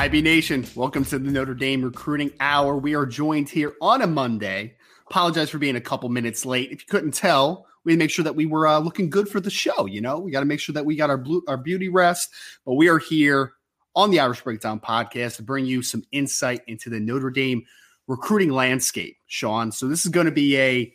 IB Nation, welcome to the Notre Dame Recruiting Hour. We are joined here on a Monday. Apologize for being a couple minutes late. If you couldn't tell, we make sure that we were uh, looking good for the show. You know, we got to make sure that we got our blue, our beauty rest. But we are here on the Irish Breakdown podcast to bring you some insight into the Notre Dame recruiting landscape, Sean. So this is going to be a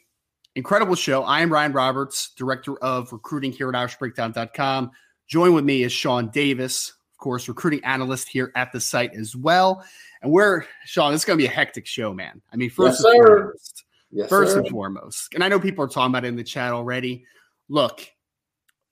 incredible show. I am Ryan Roberts, director of recruiting here at IrishBreakdown.com. Join with me is Sean Davis, course, recruiting analyst here at the site as well. And we're Sean, it's going to be a hectic show, man. I mean, first yes, and sir. foremost, Yes, first sir. and foremost, and I know people are talking about it in the chat already. Look,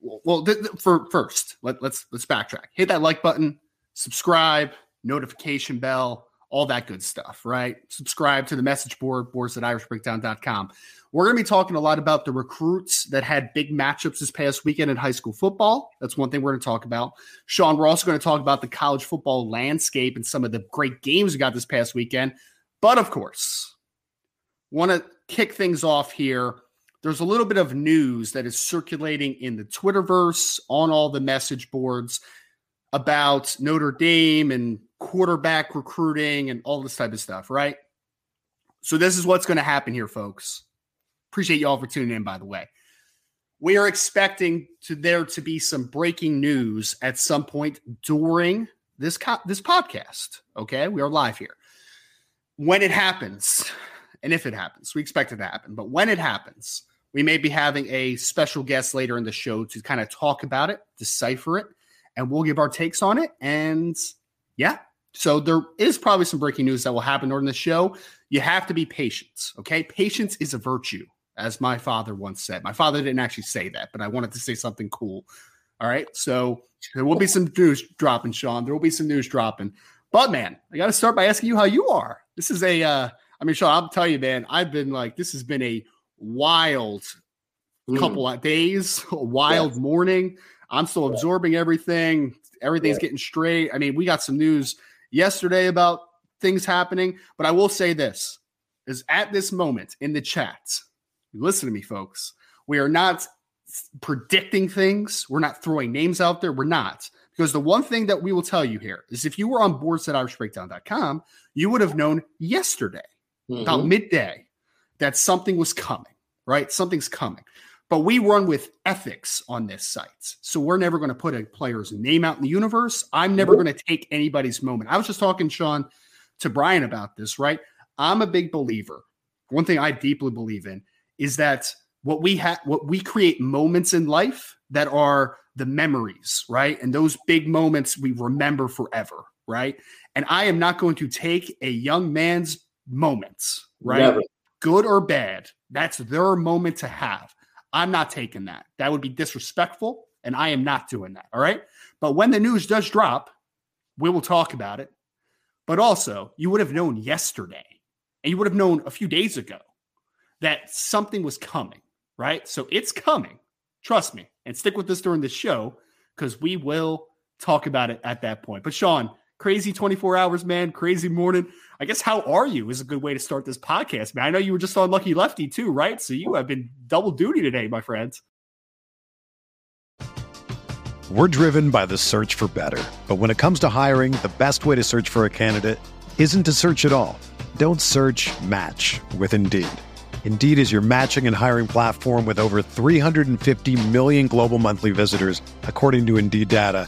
well, th- th- for first, let, let's let's backtrack. Hit that like button, subscribe, notification bell, all that good stuff, right? Subscribe to the message board, boards at irishbreakdown.com. We're going to be talking a lot about the recruits that had big matchups this past weekend in high school football. That's one thing we're going to talk about. Sean, we're also going to talk about the college football landscape and some of the great games we got this past weekend. But of course, want to kick things off here. There's a little bit of news that is circulating in the Twitterverse on all the message boards about Notre Dame and quarterback recruiting and all this type of stuff, right? So this is what's going to happen here, folks. Appreciate y'all for tuning in, by the way. We are expecting to there to be some breaking news at some point during this co- this podcast. Okay, we are live here. When it happens, and if it happens, we expect it to happen. But when it happens, we may be having a special guest later in the show to kind of talk about it, decipher it, and we'll give our takes on it. And yeah, so there is probably some breaking news that will happen during the show. You have to be patient. Okay, patience is a virtue, as my father once said. My father didn't actually say that, but I wanted to say something cool. All right, so there will be some news dropping, Sean. There will be some news dropping. But man, I got to start by asking you how you are. This is a, uh, I mean, Sean, I'll tell you, man, I've been like, this has been a wild Mm. couple of days, a wild morning. I'm still absorbing everything. Everything's Yeah. getting straight. I mean, we got some news yesterday about things happening, but I will say this is at this moment in the chat, listen to me, folks. We are not predicting things. We're not throwing names out there. We're not. Because the one thing that we will tell you here is if you were on boards at irishbreakdown.com, you would have known yesterday about Mhm. midday that something was coming, right? Something's coming. But we run with ethics on this site. So we're never going to put a player's name out in the universe. I'm never going to take anybody's moment. I was just talking, Sean, to Brian about this, right? I'm a big believer. One thing I deeply believe in is that what we have, what we create moments in life that are the memories, right? And those big moments we remember forever, right? And I am not going to take a young man's moments, right? Never. Good or bad. That's their moment to have. I'm not taking that. That would be disrespectful, and I am not doing that. All right. But when the news does drop, we will talk about it. But also, you would have known yesterday, and you would have known a few days ago that something was coming, right? So it's coming. Trust me, and stick with this during the show because we will talk about it at that point. But Sean, crazy 24 hours, man, crazy morning. I guess how are you is a good way to start this podcast, man. I know you were just on Lucky Lefty too, right? So you have been double duty today, my friends. We're driven by the search for better. But when it comes to hiring, the best way to search for a candidate isn't to search at all. Don't search match with Indeed. Indeed is your matching and hiring platform with over 350 million global monthly visitors, according to Indeed data,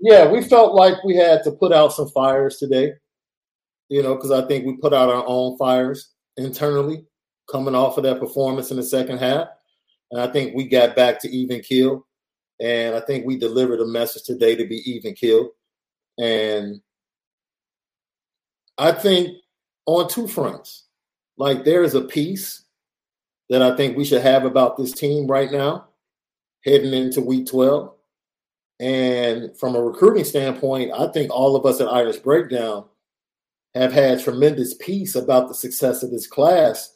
Yeah, we felt like we had to put out some fires today, you know, because I think we put out our own fires internally coming off of that performance in the second half. And I think we got back to even kill. And I think we delivered a message today to be even kill. And I think on two fronts, like there is a piece that I think we should have about this team right now, heading into week 12 and from a recruiting standpoint, I think all of us at Irish Breakdown have had tremendous peace about the success of this class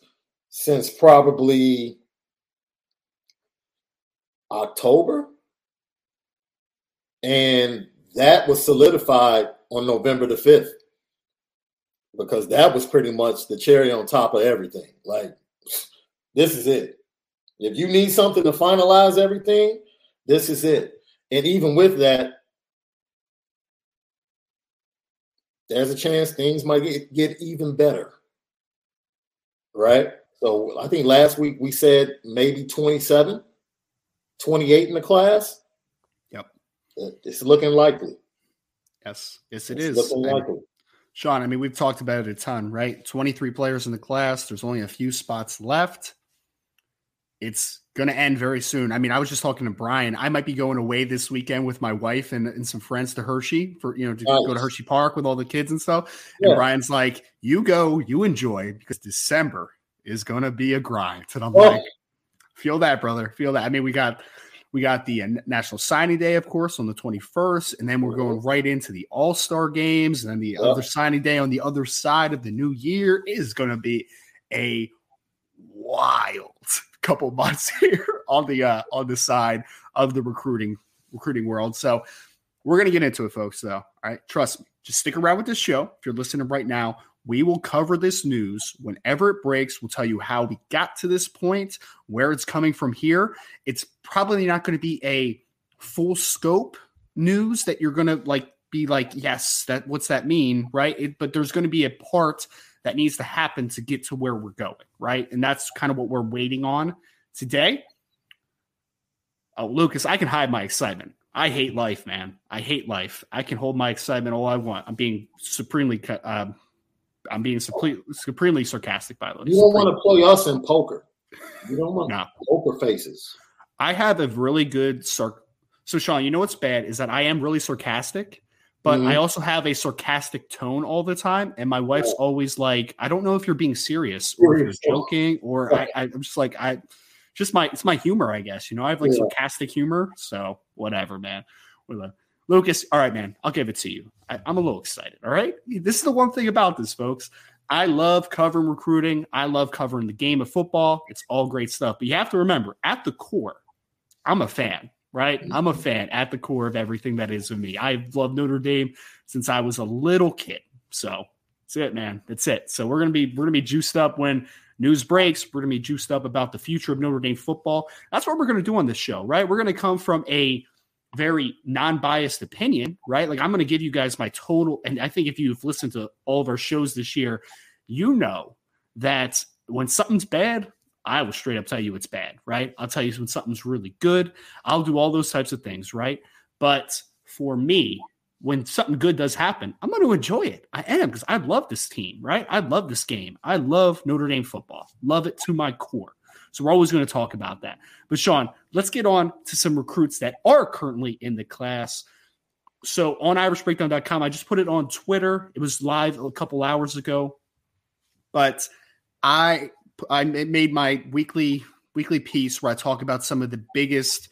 since probably October. And that was solidified on November the 5th because that was pretty much the cherry on top of everything. Like, this is it. If you need something to finalize everything, this is it. And even with that, there's a chance things might get, get even better. Right? So I think last week we said maybe 27, 28 in the class. Yep. It's looking likely. Yes. Yes, it it's is. Looking likely. Sean, I mean, we've talked about it a ton, right? 23 players in the class. There's only a few spots left. It's going to end very soon. I mean, I was just talking to Brian. I might be going away this weekend with my wife and, and some friends to Hershey for, you know, to nice. go to Hershey Park with all the kids and stuff. Yeah. And Brian's like, you go, you enjoy because December is going to be a grind. And I'm oh. like, feel that, brother. Feel that. I mean, we got, we got the uh, National Signing Day, of course, on the 21st, and then we're going right into the All Star games, and then the yeah. other signing day on the other side of the new year is going to be a wild couple months here on the uh, on the side of the recruiting recruiting world. So we're gonna get into it, folks. Though, all right, trust me. Just stick around with this show. If you're listening right now, we will cover this news whenever it breaks. We'll tell you how we got to this point, where it's coming from here. It's probably not going to be a full scope news that you're going to like be like, yes, that what's that mean, right? It, but there's going to be a part that needs to happen to get to where we're going, right? And that's kind of what we're waiting on today. Oh, Lucas, I can hide my excitement. I hate life, man. I hate life. I can hold my excitement all I want. I'm being supremely, um, I'm being supremely, supremely sarcastic by the way. You don't want to play us in poker. You don't want no. poker faces. I have a really good sarc. So, Sean, you know what's bad is that I am really sarcastic, but mm-hmm. I also have a sarcastic tone all the time. And my wife's always like, I don't know if you're being serious or if you're joking, or I, I'm just like, I just my it's my humor, I guess. You know, I have like yeah. sarcastic humor. So whatever, man. Lucas, all right, man, I'll give it to you. I, I'm a little excited. All right. This is the one thing about this, folks. I love covering recruiting. I love covering the game of football. It's all great stuff. But you have to remember, at the core, I'm a fan, right? Mm-hmm. I'm a fan at the core of everything that is of me. I've loved Notre Dame since I was a little kid. So that's it, man. That's it. So we're gonna be we're gonna be juiced up when news breaks. We're gonna be juiced up about the future of Notre Dame football. That's what we're gonna do on this show, right? We're gonna come from a very non-biased opinion, right? Like I'm going to give you guys my total and I think if you've listened to all of our shows this year, you know that when something's bad, I will straight up tell you it's bad, right? I'll tell you when something's really good. I'll do all those types of things, right? But for me, when something good does happen, I'm going to enjoy it. I am because I love this team, right? I love this game. I love Notre Dame football. Love it to my core. So we're always going to talk about that. But Sean, let's get on to some recruits that are currently in the class. So on irishbreakdown.com, I just put it on Twitter. It was live a couple hours ago. But I I made my weekly weekly piece where I talk about some of the biggest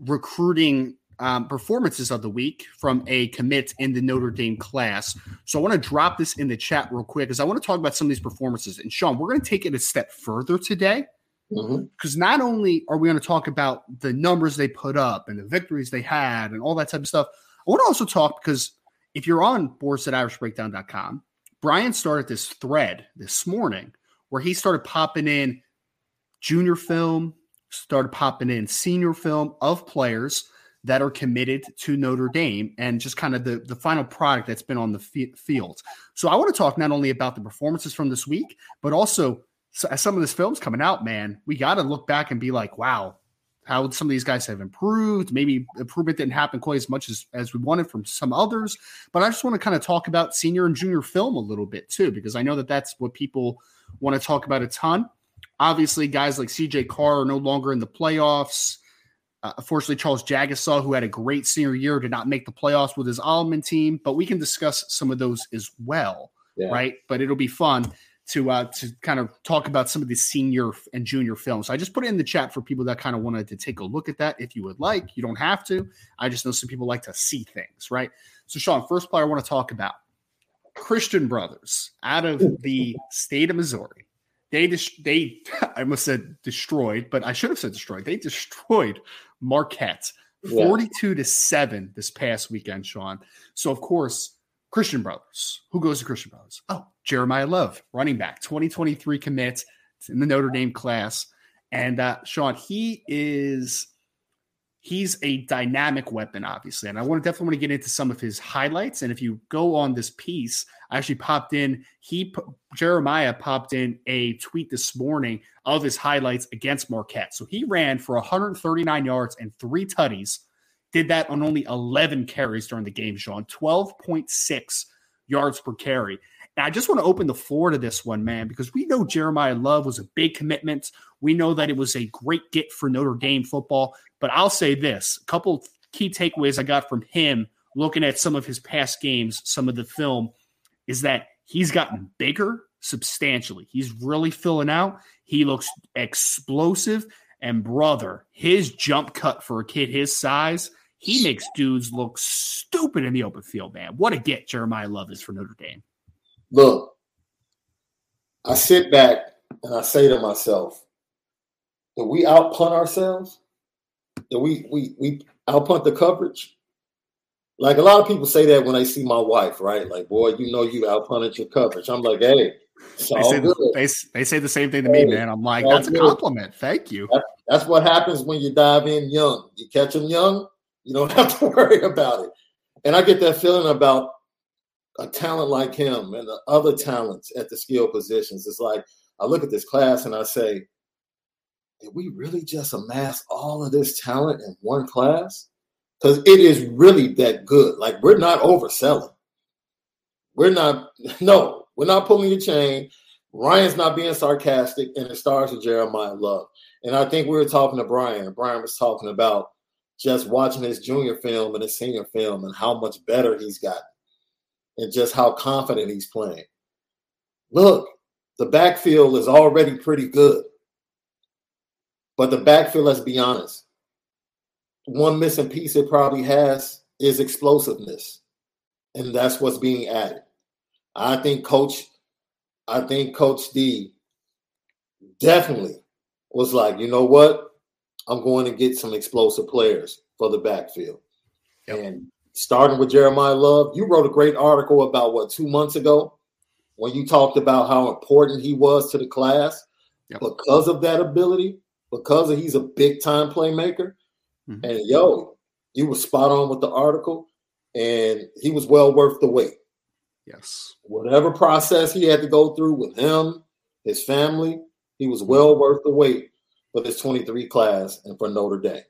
recruiting um, performances of the week from a commit in the Notre Dame class. So I want to drop this in the chat real quick because I want to talk about some of these performances. And Sean, we're going to take it a step further today because mm-hmm. not only are we going to talk about the numbers they put up and the victories they had and all that type of stuff, I want to also talk because if you're on boards at irishbreakdown.com, Brian started this thread this morning where he started popping in junior film, started popping in senior film of players that are committed to Notre Dame and just kind of the, the final product that's been on the f- field. So I want to talk not only about the performances from this week, but also so as some of this film's coming out, man, we got to look back and be like, wow, how some of these guys have improved. Maybe improvement didn't happen quite as much as, as we wanted from some others. But I just want to kind of talk about senior and junior film a little bit too, because I know that that's what people want to talk about a ton. Obviously, guys like CJ Carr are no longer in the playoffs. Uh, unfortunately, Charles Jagusah, who had a great senior year, did not make the playoffs with his Alleman team, but we can discuss some of those as well, yeah. right? But it'll be fun to uh, to kind of talk about some of the senior and junior films. So I just put it in the chat for people that kind of wanted to take a look at that. If you would like, you don't have to. I just know some people like to see things, right? So Sean, first player I want to talk about Christian Brothers out of the state of Missouri. They they I almost said destroyed, but I should have said destroyed. They destroyed Marquette. 42 yeah. to 7 this past weekend, Sean. So of course, Christian Brothers. Who goes to Christian Brothers? Oh, Jeremiah Love, running back, 2023 commit in the Notre Dame class. And uh, Sean, he is he's a dynamic weapon, obviously. And I want to definitely want to get into some of his highlights. And if you go on this piece, I actually popped in, he Jeremiah popped in a tweet this morning of his highlights against Marquette. So he ran for 139 yards and three tutties did that on only 11 carries during the game, Sean. 12.6 yards per carry. And I just want to open the floor to this one, man, because we know Jeremiah Love was a big commitment. We know that it was a great get for Notre Dame football. But I'll say this a couple key takeaways I got from him looking at some of his past games, some of the film, is that he's gotten bigger substantially. He's really filling out. He looks explosive. And brother, his jump cut for a kid his size he makes dudes look stupid in the open field, man. What a get Jeremiah Love is for Notre Dame. Look, I sit back and I say to myself, "Do we outpunt ourselves? Do we we we outpunt the coverage?" Like a lot of people say that when they see my wife, right? Like, boy, you know you outpunted your coverage. I'm like, hey, they say, the, they, they, say the same thing to me, man. I'm like, that's good. a compliment. Thank you. That, that's what happens when you dive in young. You catch them young, you don't have to worry about it. And I get that feeling about a talent like him and the other talents at the skill positions. It's like I look at this class and I say, did we really just amass all of this talent in one class? Because it is really that good. Like we're not overselling. We're not, no, we're not pulling your chain. Ryan's not being sarcastic, and it starts with Jeremiah Love. And I think we were talking to Brian, and Brian was talking about just watching his junior film and his senior film and how much better he's gotten and just how confident he's playing. Look, the backfield is already pretty good. But the backfield, let's be honest, one missing piece it probably has is explosiveness. And that's what's being added. I think coach I think Coach D definitely was like, you know what? I'm going to get some explosive players for the backfield. Yep. And starting with Jeremiah Love, you wrote a great article about what two months ago when you talked about how important he was to the class yep. because of that ability, because of he's a big time playmaker. Mm-hmm. And yo, you were spot on with the article, and he was well worth the wait. Yes. Whatever process he had to go through with him, his family, he was well worth the wait for this 23 class and for Notre Dame.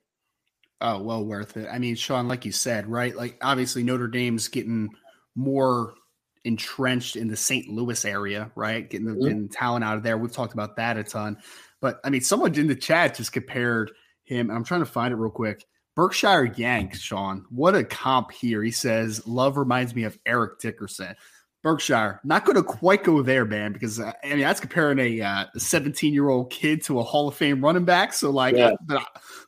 Oh, well worth it. I mean, Sean, like you said, right? Like obviously Notre Dame's getting more entrenched in the St. Louis area, right? Getting the mm-hmm. talent out of there. We've talked about that a ton. But I mean, someone in the chat just compared him. I'm trying to find it real quick. Berkshire Yanks, Sean. What a comp here. He says, Love reminds me of Eric Dickerson. Berkshire, not going to quite go there, man, because uh, I mean, that's comparing a 17 uh, year old kid to a Hall of Fame running back. So, like, yeah. but,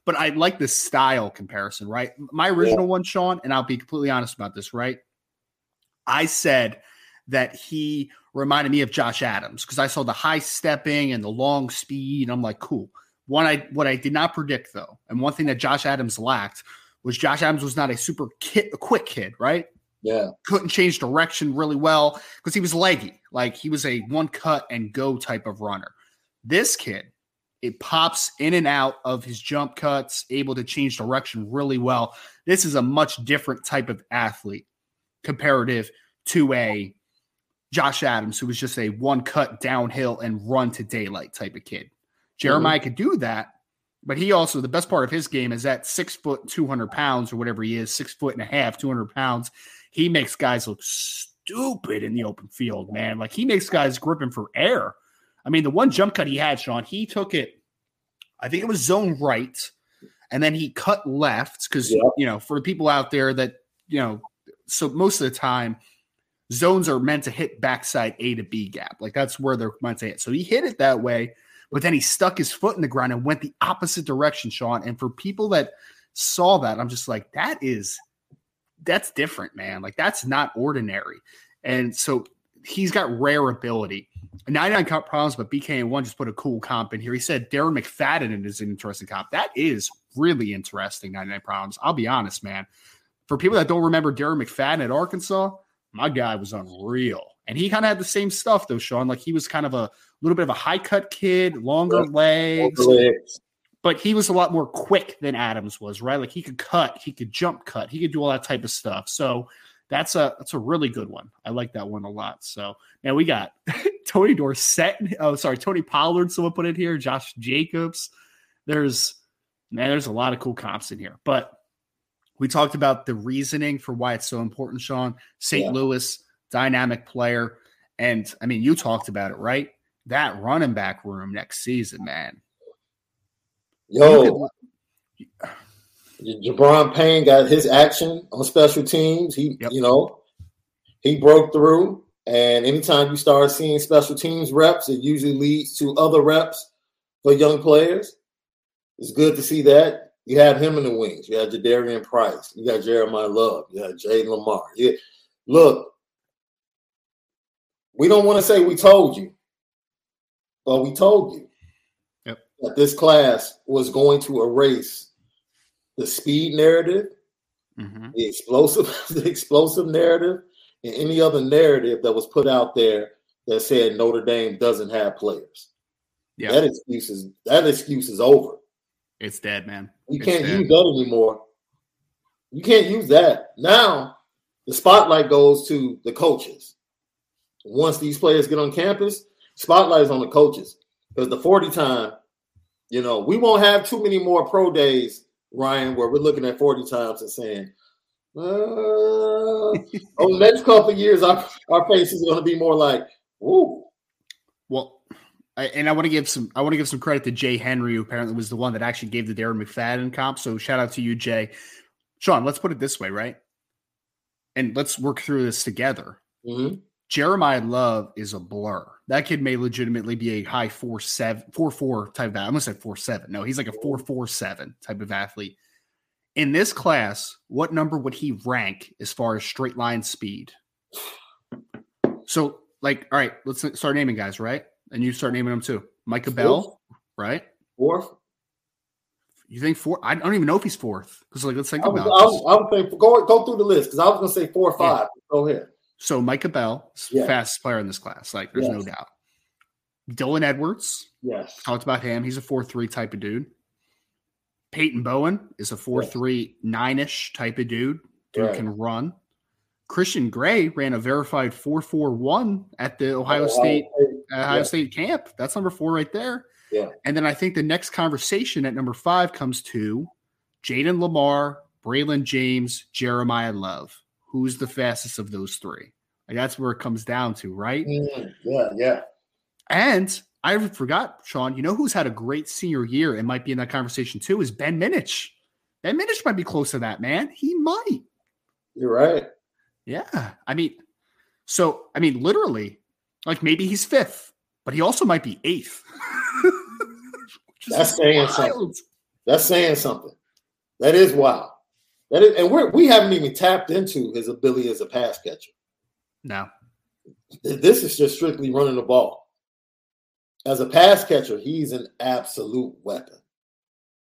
but I like the style comparison, right? My original yeah. one, Sean, and I'll be completely honest about this, right? I said that he reminded me of Josh Adams because I saw the high stepping and the long speed. And I'm like, cool. One I what I did not predict though, and one thing that Josh Adams lacked was Josh Adams was not a super kid, a quick kid, right? Yeah. Couldn't change direction really well because he was leggy. Like he was a one cut and go type of runner. This kid, it pops in and out of his jump cuts, able to change direction really well. This is a much different type of athlete comparative to a Josh Adams, who was just a one cut downhill and run to daylight type of kid. Jeremiah mm-hmm. could do that, but he also, the best part of his game is that six foot, 200 pounds or whatever he is, six foot and a half, 200 pounds. He makes guys look stupid in the open field, man. Like he makes guys gripping for air. I mean, the one jump cut he had, Sean, he took it, I think it was zone right, and then he cut left because, yep. you know, for the people out there that, you know, so most of the time, zones are meant to hit backside A to B gap. Like that's where they're meant to hit. So he hit it that way, but then he stuck his foot in the ground and went the opposite direction, Sean. And for people that saw that, I'm just like, that is that's different, man. Like that's not ordinary. And so he's got rare ability. 99 comp problems, but BK1 just put a cool comp in here. He said Darren McFadden is an interesting comp. That is really interesting, 99 problems. I'll be honest, man. For people that don't remember Darren McFadden at Arkansas, my guy was unreal. And he kind of had the same stuff though, Sean. Like he was kind of a little bit of a high cut kid, longer yeah. legs. legs. But he was a lot more quick than Adams was, right? Like he could cut, he could jump cut, he could do all that type of stuff. So that's a that's a really good one. I like that one a lot. So now we got Tony Dorsett. Oh, sorry, Tony Pollard. Someone put it here. Josh Jacobs. There's man, there's a lot of cool comps in here. But we talked about the reasoning for why it's so important, Sean. St. Yeah. Louis, dynamic player. And I mean, you talked about it, right? That running back room next season, man. Yo, Gi'Bran Payne got his action on special teams. He, yep. you know, he broke through. And anytime you start seeing special teams reps, it usually leads to other reps for young players. It's good to see that. You have him in the wings. You have Jadarian Price. You got Jeremiah Love. You got Jay Lamar. You, look, we don't want to say we told you, but we told you. That this class was going to erase the speed narrative, mm-hmm. the explosive, the explosive narrative, and any other narrative that was put out there that said Notre Dame doesn't have players. Yeah. That excuse is that excuse is over. It's dead, man. You can't use that anymore. You can't use that. Now the spotlight goes to the coaches. Once these players get on campus, spotlight is on the coaches. Because the 40 time, you know, we won't have too many more pro days, Ryan, where we're looking at 40 times and saying, uh, over the next couple of years, our, our face is going to be more like, ooh. Well, I, and I want to give some I want to give some credit to Jay Henry, who apparently was the one that actually gave the Darren McFadden comp. So shout out to you, Jay. Sean, let's put it this way, right? And let's work through this together. Mm-hmm. Jeremiah Love is a blur. That kid may legitimately be a high four seven, four four type of. I'm gonna say four seven. No, he's like a four four seven type of athlete. In this class, what number would he rank as far as straight line speed? So like, all right, let's start naming guys, right? And you start naming them too. Micah Bell, right? Fourth. You think four? I don't even know if he's fourth. Because like, let's think I was, about. I this. was, I go go through the list because I was going to say four or Yeah. five. Go ahead. So Micah Bell, fastest player in this class. Like, there's no doubt. Dylan Edwards, Yes. talked about him. He's a four three type of dude. Peyton Bowen is a four three nine ish type of dude. Dude Right. can run. Christian Gray ran a verified four four one at the Ohio Ohio State. Ohio Yeah. State camp. That's number four right there. Yeah. And then I think the next conversation at number five comes to Jayden Limar, Braylon James, Jeremiah Love. Who's the fastest of those three? Like that's where it comes down to, right? Mm, yeah, yeah. And I forgot, Sean, you know who's had a great senior year and might be in that conversation too is Ben Minich. Ben Minich might be close to that, man. He might. You're right. Yeah. I mean, so, I mean, literally, like maybe he's fifth, but he also might be eighth. That's saying wild. something. That's saying something. That is wild. That is, and we're, we haven't even tapped into his ability as a pass catcher. No. This is just strictly running the ball. As a pass catcher, he's an absolute weapon.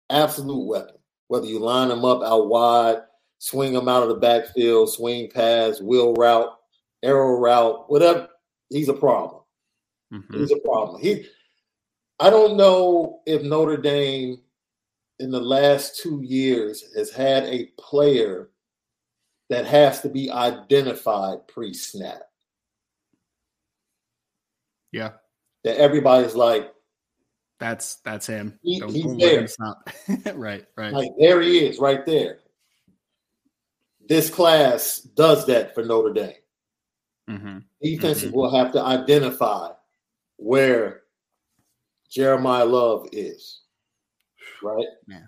Absolute weapon. Whether you line him up out wide, swing him out of the backfield, swing pass, wheel route, arrow route, whatever, he's a problem. Mhm. He's a problem. He, I don't know if Notre Dame in the last two years has had a player that has to be identified pre-snap. Yeah. That everybody's like, That's that's him. He- Don't- he's don't there. him stop. right, right. like there he is, right there. This class does that for Notre Dame. hmm Defenses Mhm. will have to identify where Jeremiah Love is. Right? Yeah.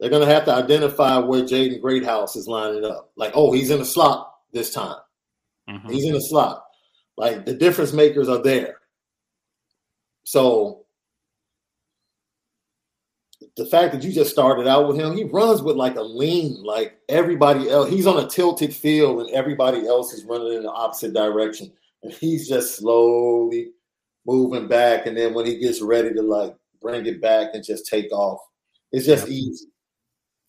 They're gonna have to identify where Jaden Greathouse is lining up. Like, oh, he's in the slot this time. Mhm. He's in the slot. Like the difference makers are there. So the fact that you just started out with him, he runs with like a lean, like everybody else. He's on a tilted field and everybody else is running in the opposite direction. And he's just slowly moving back. And then when he gets ready to like bring it back and just take off, it's just Yeah. easy.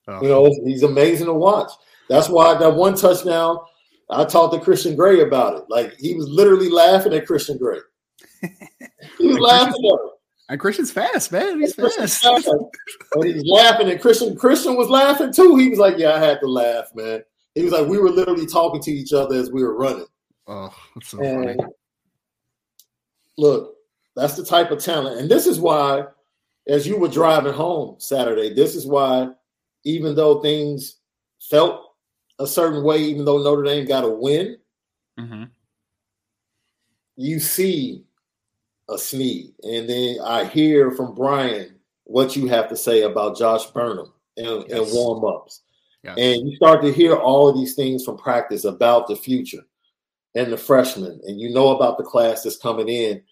Oh, You know, he's amazing to watch. That's why that one touchdown, I talked to Christian Gray about it. Like he was literally laughing at Christian Gray. He was laughing at him. and Christian's fast, man. He's Christian's fast. laughing. And he's laughing, and Christian Christian was laughing too. He was like, "Yeah, I had to laugh, man." He was like, "We were literally talking to each other as we were running." Oh, that's so funny. Look, that's the type of talent, and this is why, as you were driving home Saturday, this is why, even though things felt a certain way, even though Notre Dame got a win, Mhm. you see a sneeze. And then I hear from Brian what you have to say about Josh Burnham and, and warm ups. Yes. And you start to hear all of these things from practice about the future and the freshmen, and you know about the class that's coming in.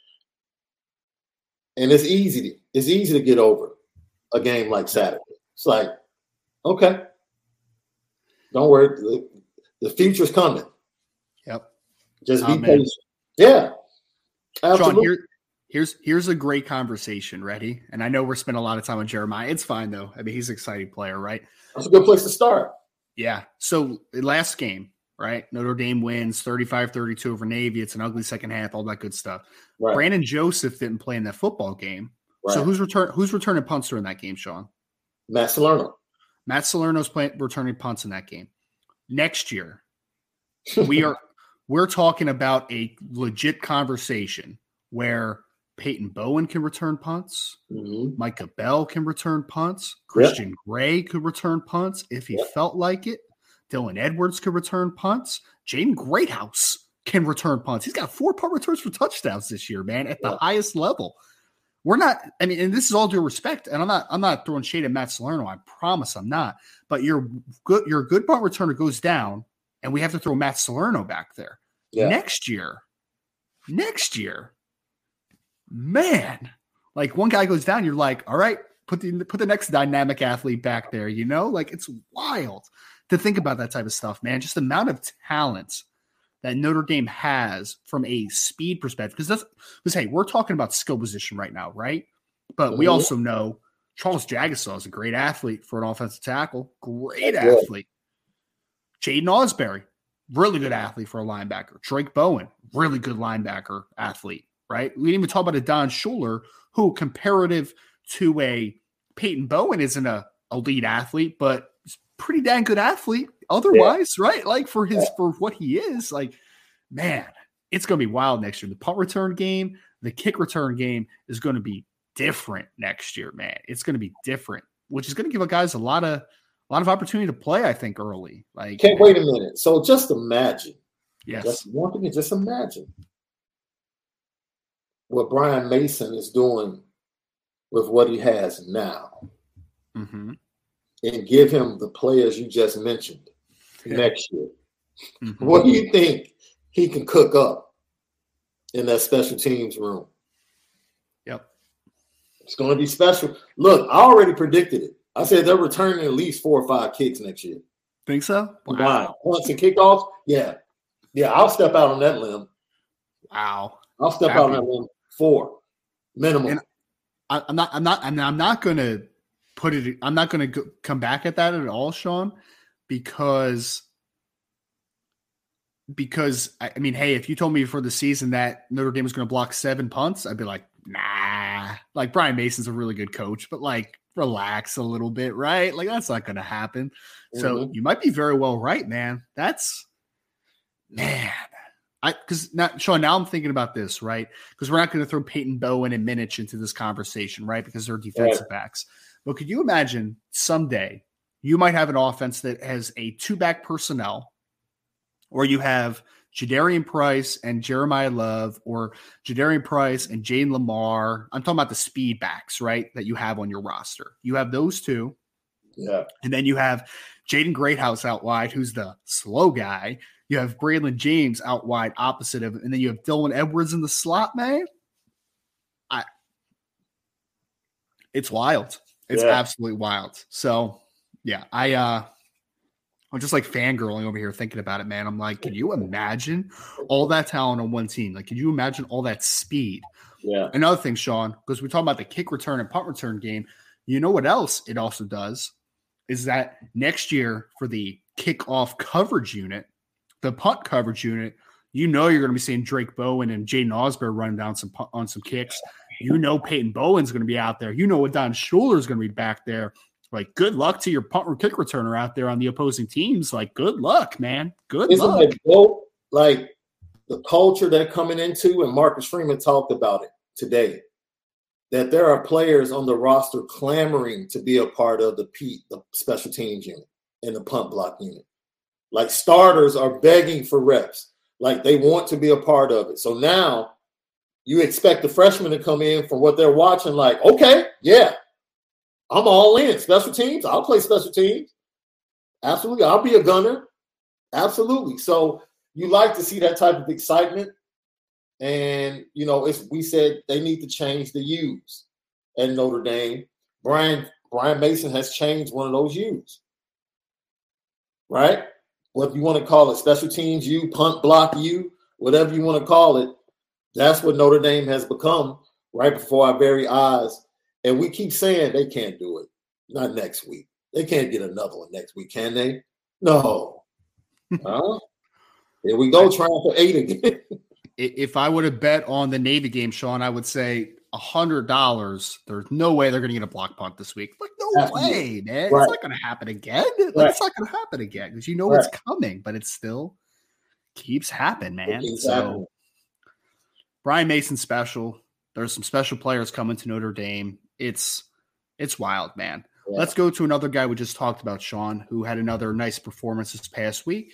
And it's easy to, it's easy to get over a game like Saturday. It's like, okay, don't worry, the, the future's coming. Yep. Just be patient. Yeah. Sean, Absolutely. here, here's here's a great conversation. Ready? And I know we're spending a lot of time on Jeremiah. It's fine though. I mean, he's an exciting player, right? That's a good place to start. Yeah. So last game, right? Notre Dame wins 35-32 over Navy. It's an ugly second half, all that good stuff. Right. Brandon Joseph didn't play in that football game. Right. So who's return who's returning punts during that game, Sean? Matt Salerno. Matt Salerno's playing returning punts in that game. Next year, we are we're talking about a legit conversation where Peyton Bowen can return punts, Mhm. Micah Bell can return punts, Christian Gray could return punts if he Yep. felt like it. Dylan Edwards could return punts. Jaden Greathouse can return punts. He's got four punt returns for touchdowns this year, man, at the highest level. We're not, I mean, and this is all due respect, and I'm not, I'm not throwing shade at Matt Salerno. I promise I'm not. But your good, your good punt returner goes down, and we have to throw Matt Salerno back there Yeah. next year. Next year, man, like one guy goes down, you're like, all right, put the put the next dynamic athlete back there. You know, like it's wild to think about that type of stuff, man. Just the amount of talent that Notre Dame has from a speed perspective, because that's because hey, we're talking about skill position right now, right? But we Mhm. also know Charles Jagusah is a great athlete for an offensive tackle, great athlete. Jaiden Ausberry, really good athlete for a linebacker. Drayk Bowen, really good linebacker athlete, right? We didn't even talk about a Don Schuler, who comparative to a Peyton Bowen isn't a elite athlete, but he's pretty dang good athlete otherwise, right? Like for his for what he is, like man, it's gonna be wild next year. The punt return game, the kick return game is gonna be different next year, man. It's gonna be different, which is gonna give guys a lot of a lot of opportunity to play, I think, early. Like Can't wait a minute. So just imagine, Yes. just one thing, just imagine what Brian Mason is doing with what he has now, hmm and give him the players you just mentioned Yeah. Next year. Mhm. What do you think he can cook up in that special teams room? Yep. It's going to be special. Look, I already predicted it. I said they're returning at least four or five kicks next year. Think so? Combined. Punts and kickoffs. Yeah. Yeah, I'll step out on that limb. Wow. I'll step Happy. out on that limb. Four minimum. And- I, I'm not. I'm not. I'm, I'm not going to put it. I'm not going to come back at that at all, Sean, because because I, mean, hey, if you told me before the season that Notre Dame was going to block seven punts, I'd be like, nah. Like Brian Mason's a really good coach, but like relax a little bit, right? Like that's not going to happen. So Mhm. you might be very well right, man. That's man. I because now Sean, now I'm thinking about this, right? Because we're not going to throw Peyton Bowen and Minich into this conversation, right? Because they're defensive backs. But could you imagine someday you might have an offense that has a two back personnel, or you have Jadarian Price and Jeremiah Love, or Jadarian Price and Jayden Limar. I'm talking about the speed backs, right? That you have on your roster. You have those two. yeah. And then you have Jaden Greathouse out wide, who's the slow guy. You have Braylon James out wide opposite of him. And then you have Dylan Edwards in the slot, man. I it's wild. It's Yeah. absolutely wild. So yeah, I uh I'm just like fangirling over here thinking about it, man. I'm like, can you imagine all that talent on one team? Like, can you imagine all that speed? Yeah. Another thing, Sean, because we're talking about the kick return and punt return game. You know what else it also does is that next year for the kickoff coverage unit, the punt coverage unit, you know you're going to be seeing Drayk Bowen and Jaiden Ausberry running down some on some kicks. You know Peyton Bowen's going to be out there. You know what Don Schuler is going to be back there. Like, good luck to your punt or kick returner out there on the opposing teams. Like, good luck, man. Good Isn't luck. it dope? Like the culture they're coming into, and Marcus Freeman talked about it today. That there are players on the roster clamoring to be a part of the P, the special teams unit and the punt block unit. Like starters are begging for reps. Like they want to be a part of it. So now you expect the freshmen to come in from what they're watching, like, okay, yeah, I'm all in. Special teams, I'll play special teams. Absolutely. I'll be a gunner. Absolutely. So you like to see that type of excitement. And you know, it's we said they need to change the U's at Notre Dame. Brian Brian Mason has changed one of those U's. Right? What you want to call it, special teams U, punt block U, whatever you want to call it. That's what Notre Dame has become right before our very eyes. And we keep saying they can't do it. Not next week. They can't get another one next week, can they? No. huh? Here we go, trying for eight again. If I would have bet on the Navy game, Sean, I would say a hundred dollars. There's no way they're going to get a block punt this week. Like no Absolutely. way, man. Right. It's not going to happen again. Like, Right. It's not going to happen again because you know Right. it's coming, but it still keeps happening, man. keeps so happening. Brian Mason special. There's some special players coming to Notre Dame. It's it's wild, man. Yeah. Let's go to another guy we just talked about, Sean, who had another nice performance this past week.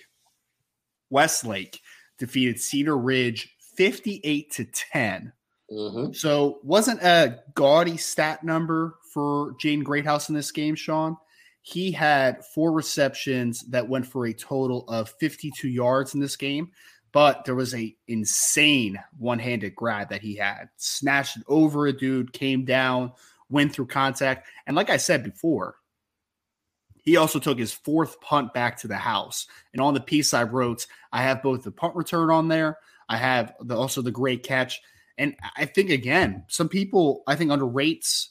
Westlake defeated Cedar Ridge 58 to 10. Mhm. So wasn't a gaudy stat number for Jaden Greathouse in this game, Sean. He had four receptions that went for a total of 52 yards in this game, but there was a insane one-handed grab that he had. Snatched it over a dude, came down, went through contact, and like I said before, He also took his fourth punt back to the house. And on the piece I wrote, I have both the punt return on there. I have the, also the great catch. And I think again, some people I think underrates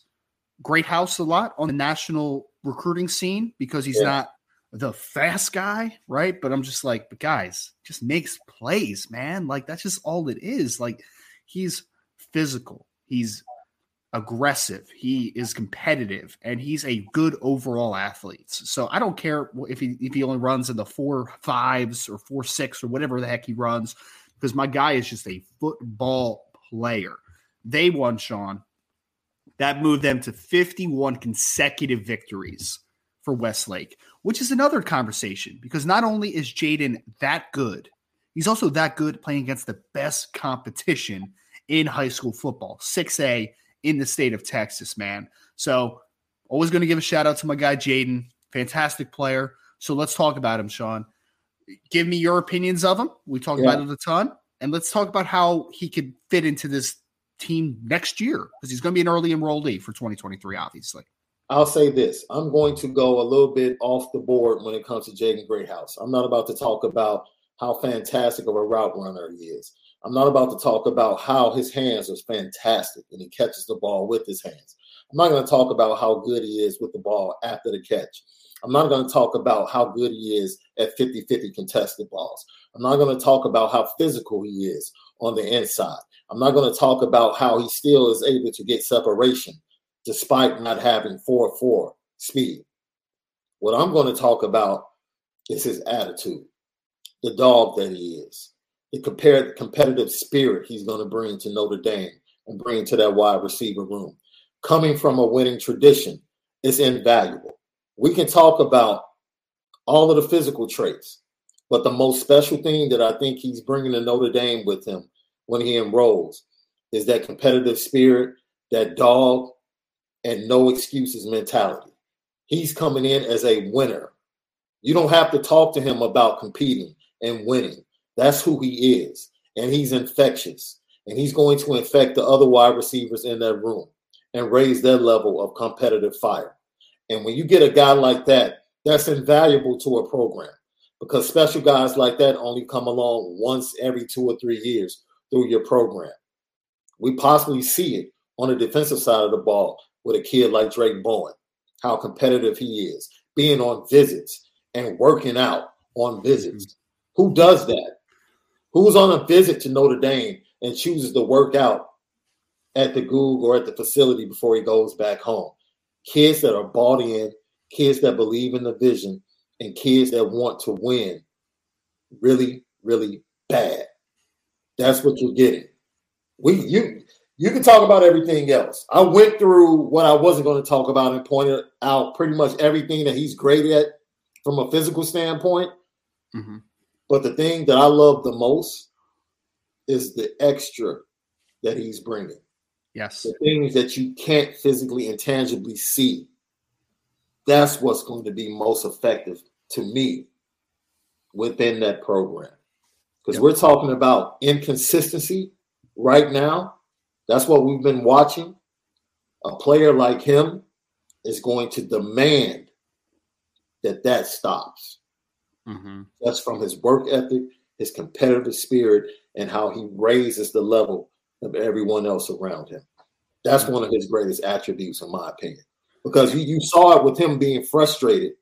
Greathouse a lot on the national recruiting scene because he's yeah. not the fast guy, right? But I'm just like, but guys, just makes plays, man. Like that's just all it is. Like he's physical, he's aggressive, he is competitive, and he's a good overall athlete. So I don't care if he if he only runs in the four fives or four six or whatever the heck he runs, because my guy is just a football player. They won, Sean. That moved them to 51 consecutive victories for Westlake, which is another conversation because not only is Jaden that good, he's also that good playing against the best competition in high school football, 6A in the state of Texas, man. So, always going to give a shout out to my guy Jaden, fantastic player. So, let's talk about him, Sean. Give me your opinions of him. We talked yeah. about it a ton. And let's talk about how he could fit into this team next year because he's going to be an early enrollee for 2023, obviously. I'll say this I'm going to go a little bit off the board when it comes to Jaden Greathouse. I'm not about to talk about how fantastic of a route runner he is. I'm not about to talk about how his hands are fantastic and he catches the ball with his hands. I'm not going to talk about how good he is with the ball after the catch. I'm not going to talk about how good he is at 50 50 contested balls. I'm not going to talk about how physical he is on the inside. I'm not going to talk about how he still is able to get separation despite not having 4 4 speed. What I'm going to talk about is his attitude, the dog that he is, the competitive spirit he's going to bring to Notre Dame and bring to that wide receiver room. Coming from a winning tradition is invaluable. We can talk about all of the physical traits, but the most special thing that I think he's bringing to Notre Dame with him when he enrolls is that competitive spirit, that dog, and no excuses mentality. He's coming in as a winner. You don't have to talk to him about competing and winning. That's who he is. And he's infectious. And he's going to infect the other wide receivers in that room and raise their level of competitive fire. And when you get a guy like that, that's invaluable to a program because special guys like that only come along once every two or three years through your program. We possibly see it on the defensive side of the ball with a kid like Drayk Bowen, how competitive he is, being on visits and working out on visits. Mm-hmm. Who does that? Who's on a visit to Notre Dame and chooses to work out at the Gug or at the facility before he goes back home? Kids that are bought in, kids that believe in the vision, and kids that want to win really, really bad. That's what you're getting. We you you can talk about everything else. I went through what I wasn't going to talk about and pointed out pretty much everything that he's great at from a physical standpoint. Mm-hmm. But the thing that I love the most is the extra that he's bringing. Yes. The things that you can't physically and tangibly see. That's what's going to be most effective to me within that program. Because yep. we're talking about inconsistency right now. That's what we've been watching. A player like him is going to demand that that stops. Mm-hmm. That's from his work ethic, his competitive spirit, and how he raises the level of everyone else around him. That's one of his greatest attributes, in my opinion, because you, you saw it with him being frustrated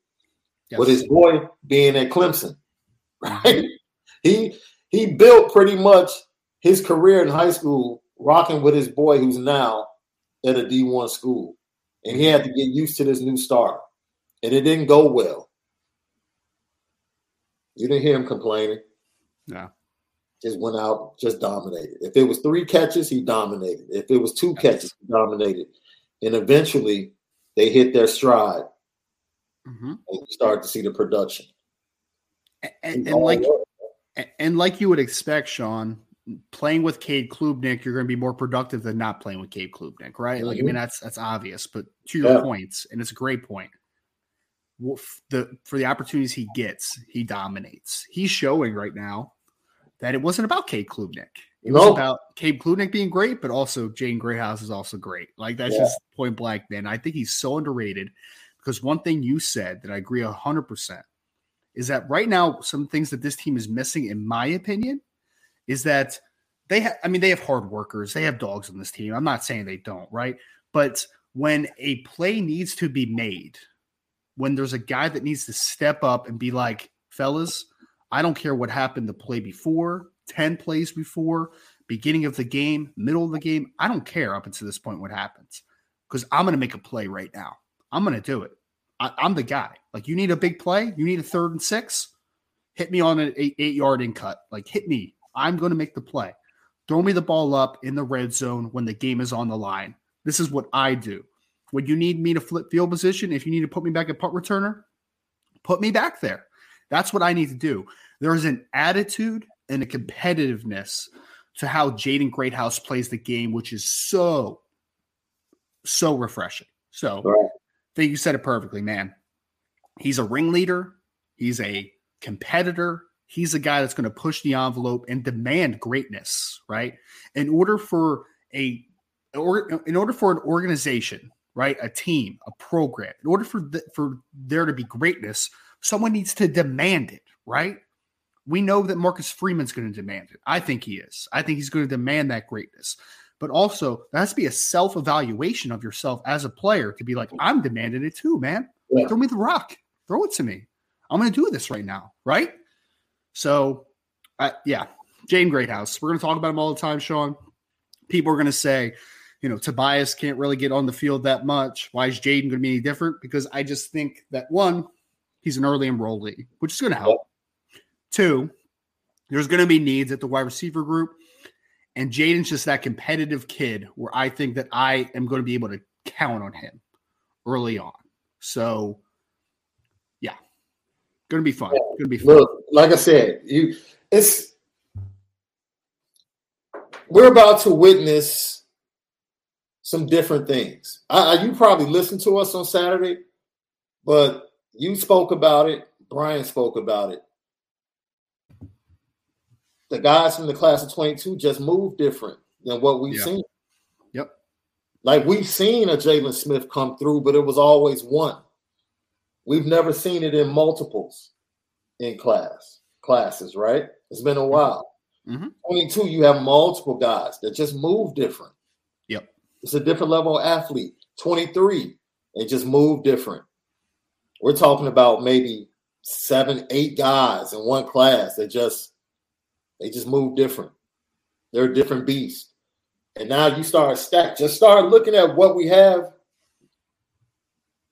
yes. with his boy being at Clemson, right? he he built pretty much his career in high school rocking with his boy who's now at a D1 school. And he had to get used to this new star. And it didn't go well. You didn't hear him complaining. No. Just went out, just dominated. If it was three catches, he dominated. If it was two catches, he dominated. And eventually they hit their stride. Mm-hmm. And you start to see the production. And, and like and like you would expect, Sean, playing with Cade Klubnik, you're going to be more productive than not playing with Cade Klubnik, right? Like, I mean, mm-hmm. that's that's obvious. But to your yeah. points, and it's a great point. The for the opportunities he gets, he dominates. He's showing right now that it wasn't about Cade Klubnik. It no. was about Cade Klubnik being great, but also Jaden Greathouse is also great. Like that's yeah. just point blank, man. I think he's so underrated because one thing you said that I agree 100% is that right now, some things that this team is missing, in my opinion, is that they have, I mean, they have hard workers, they have dogs on this team. I'm not saying they don't, right? But when a play needs to be made, when there's a guy that needs to step up and be like, fellas, I don't care what happened the play before, 10 plays before, beginning of the game, middle of the game. I don't care up until this point what happens because I'm going to make a play right now. I'm going to do it. I, am the guy. Like, you need a big play, you need a third and six, hit me on an eight, eight yard in cut. Like, hit me. I'm going to make the play. Throw me the ball up in the red zone when the game is on the line. This is what I do. When you need me to flip field position, if you need to put me back at punt returner, put me back there. That's what I need to do. There is an attitude and a competitiveness to how Jaden Greathouse plays the game, which is so, so refreshing. So right. I think you said it perfectly, man. He's a ringleader. He's a competitor. He's a guy that's going to push the envelope and demand greatness, right? In order for a or in order for an organization, right, a team, a program, in order for the, for there to be greatness, someone needs to demand it, right? We know that Marcus Freeman's going to demand it. I think he is. I think he's going to demand that greatness. But also, there has to be a self evaluation of yourself as a player to be like, I'm demanding it too, man. Yeah. Throw me the rock. Throw it to me. I'm going to do this right now, right? So, uh, yeah, Jaden Greathouse. We're going to talk about him all the time, Sean. People are going to say, you know, Tobias can't really get on the field that much. Why is Jaden going to be any different? Because I just think that one, he's an early enrollee, which is going to help. Two, there's going to be needs at the wide receiver group. And Jaden's just that competitive kid where I think that I am going to be able to count on him early on. So, yeah, going to be fun. Going to be fun. Look, like I said, you it's we're about to witness some different things. I, you probably listened to us on Saturday, but you spoke about it. Brian spoke about it the guys from the class of 22 just move different than what we've yeah. seen. Yep. Like we've seen a Jaylon Smith come through, but it was always one. We've never seen it in multiples in class classes, right? It's been a mm-hmm. while. Mm-hmm. 22, you have multiple guys that just move different. It's a different level of athlete. 23, they just move different. We're talking about maybe seven, eight guys in one class that just they just move different. They're a different beast. And now you start stack. Just start looking at what we have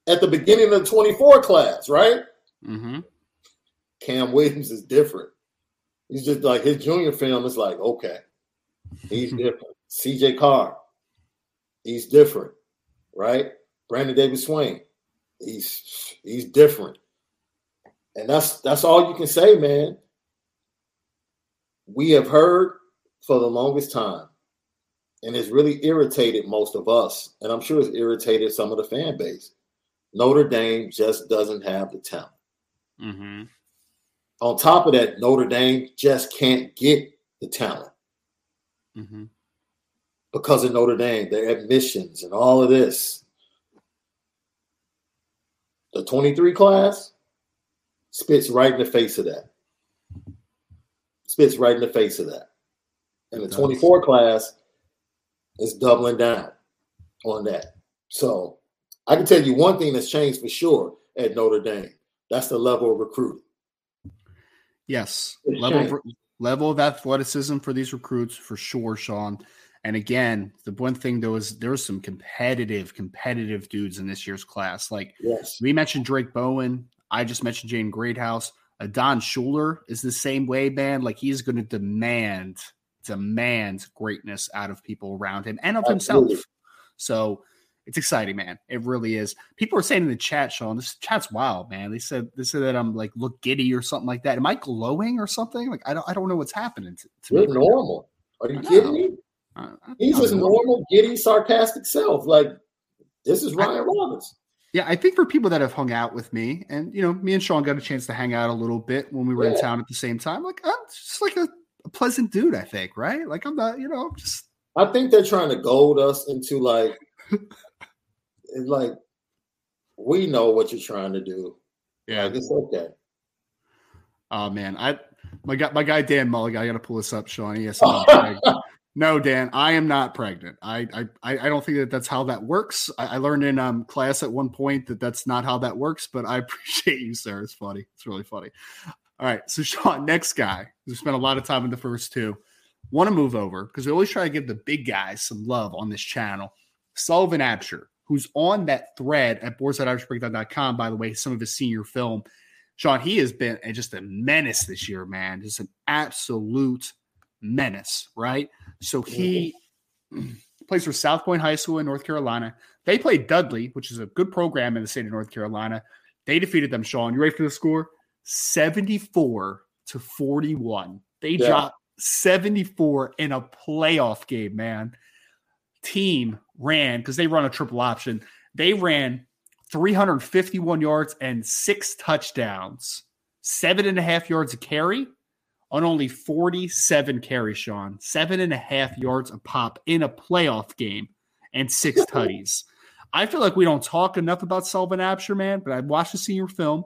at the beginning of the 24 class, right? Mm-hmm. Cam Williams is different. He's just like his junior film is like, okay, he's different. CJ Carr, he's different, right? Brandon Davis-Swain, he's he's different. And that's that's all you can say, man we have heard for the longest time, and it's really irritated most of us, and I'm sure it's irritated some of the fan base. Notre Dame just doesn't have the talent. Mm-hmm. On top of that, Notre Dame just can't get the talent mm-hmm. Because of Notre Dame, their admissions, and all of this. The 23 class spits right in the face of that spits right in the face of that. And the 24 class is doubling down on that. So I can tell you one thing that's changed for sure at Notre Dame. That's the level of recruiting. Yes, level of, level of athleticism for these recruits for sure, Sean. And again, the one thing though is there's some competitive, competitive dudes in this year's class. Like yes. we mentioned Drayk Bowen. I just mentioned Jaden Greathouse. Adon Shuler is the same way, man. Like he's going to demand demand greatness out of people around him and of Absolutely. himself. So it's exciting, man. It really is. People are saying in the chat, Sean, this chat's wild, man. They said they said that I'm like look giddy or something like that. Am I glowing or something? Like I don't I don't know what's happening to, to You're normal. Are you kidding me? He's his normal, giddy, sarcastic self. Like this is Ryan I, Roberts. Yeah, I think for people that have hung out with me, and you know, me and Sean got a chance to hang out a little bit when we were yeah. in town at the same time. Like, I'm just like a, a, pleasant dude. I think, right? Like, I'm not, you know, just. I think they're trying to goad us into like, like, we know what you're trying to do. Yeah, like, it's okay. Oh man, I my guy my guy Dan Mulligan. I got to pull this up, Sean. Yes, no, Dan, I am not pregnant. I I I don't think that that's how that works. I, I learned in um class at one point that that's not how that works. But I appreciate you, sir. It's funny. It's really funny. All right, so Sean, next guy who spent a lot of time in the first two, want to move over because we always try to give the big guys some love on this channel. Sullivan Absher, who's on that thread at boards.irishbreakdown.com, by the way, some of his senior film. Sean, he has been just a menace this year, man. Just an absolute menace, right? So he mm-hmm. plays for South Point High School in North Carolina. They played Dudley, which is a good program in the state of North Carolina. They defeated them, Sean. You ready for the score? 74 to 41. They yeah. dropped 74 in a playoff game, man. Team ran because they run a triple option. They ran 351 yards and six touchdowns, seven and a half yards a carry on only 47 carries, Sean. Seven and a half yards a pop in a playoff game and six tutties. I feel like we don't talk enough about Sullivan Absher, man, but I watched the senior film.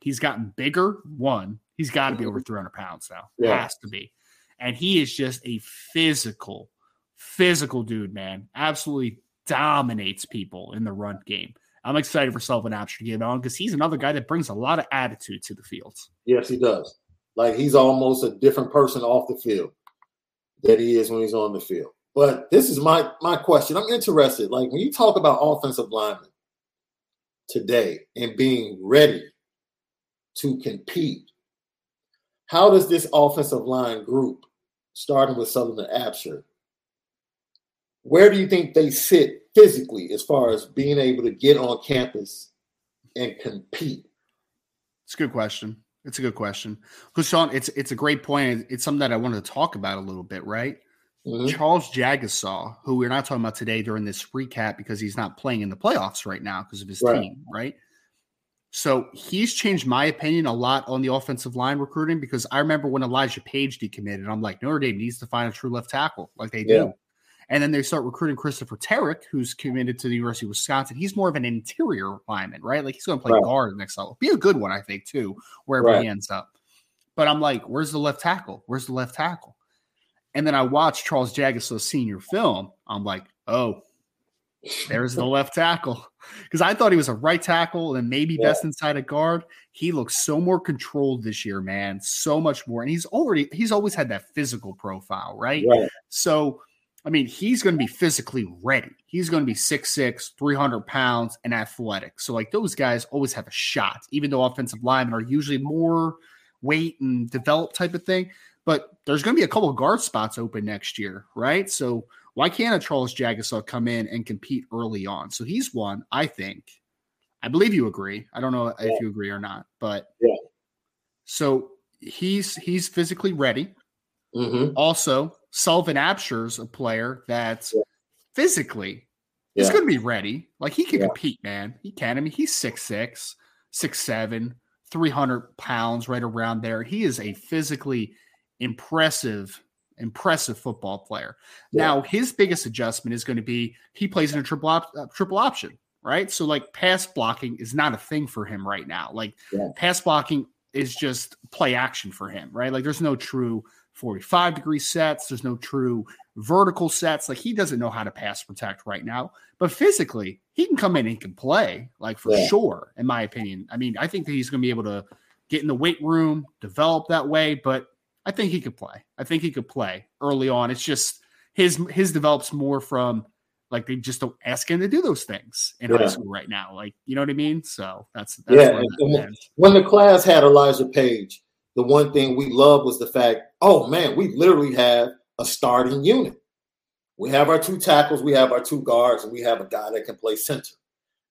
He's gotten bigger. One, he's got to be over mm-hmm. 300 pounds now. Yeah. Has to be. And he is just a physical, physical dude, man. Absolutely dominates people in the run game. I'm excited for Sullivan Absher to get on because he's another guy that brings a lot of attitude to the field. Yes, he does. Like he's almost a different person off the field that he is when he's on the field. But this is my my question. I'm interested. Like when you talk about offensive linemen today and being ready to compete. How does this offensive line group, starting with Sullivan Absher, where do you think they sit physically as far as being able to get on campus and compete? It's a good question. It's a good question. Because Sean, it's it's a great point. It's something that I wanted to talk about a little bit, right? Mm-hmm. Charles Jagusah, who we're not talking about today during this recap because he's not playing in the playoffs right now because of his right. team, right? So he's changed my opinion a lot on the offensive line recruiting because I remember when Elijah Paige decommitted, I'm like, Notre Dame needs to find a true left tackle like they do. And then they start recruiting Christopher Terek, who's committed to the University of Wisconsin. He's more of an interior lineman, right? Like he's going to play right. guard next level. Be a good one, I think, too, wherever right. he ends up. But I'm like, where's the left tackle? Where's the left tackle? And then I watched Charles Jagusah's senior film. I'm like, oh, there's the left tackle. Because I thought he was a right tackle and maybe yeah. best inside a guard. He looks so more controlled this year, man. So much more. And he's already he's always had that physical profile, right? right. So I mean, he's going to be physically ready. He's going to be 6'6, 300 pounds, and athletic. So, like, those guys always have a shot, even though offensive linemen are usually more weight and develop type of thing. But there's going to be a couple guard spots open next year, right? So, why can't a Charles Jagusah come in and compete early on? So he's one, I think. I believe you agree. I don't know yeah. if you agree or not, but yeah. So he's he's physically ready. Mm-hmm. Also, Sullivan Absher's a player that yeah. physically yeah. is going to be ready. Like he can compete, man. He can. I mean, he's six six, six seven, three hundred pounds, right around there. He is a physically impressive impressive football player. Yeah. Now, his biggest adjustment is going to be he plays in a triple op- uh, triple option, right? So like pass blocking is not a thing for him right now. Like yeah. pass blocking is just play action for him, right? Like there's no true 45 degree sets, there's no true vertical sets. Like he doesn't know how to pass protect right now, but physically, he can come in and he can play, like for yeah. sure, in my opinion. I mean, I think that he's going to be able to get in the weight room, develop that way, but I think he could play. I think he could play early on. It's just his his develops more from like they just don't ask him to do those things in yeah. high school right now. Like you know what I mean? So that's, that's yeah. That when the class had Elijah Paige, the one thing we love was the fact, oh man, we literally have a starting unit. We have our two tackles, we have our two guards, and we have a guy that can play center.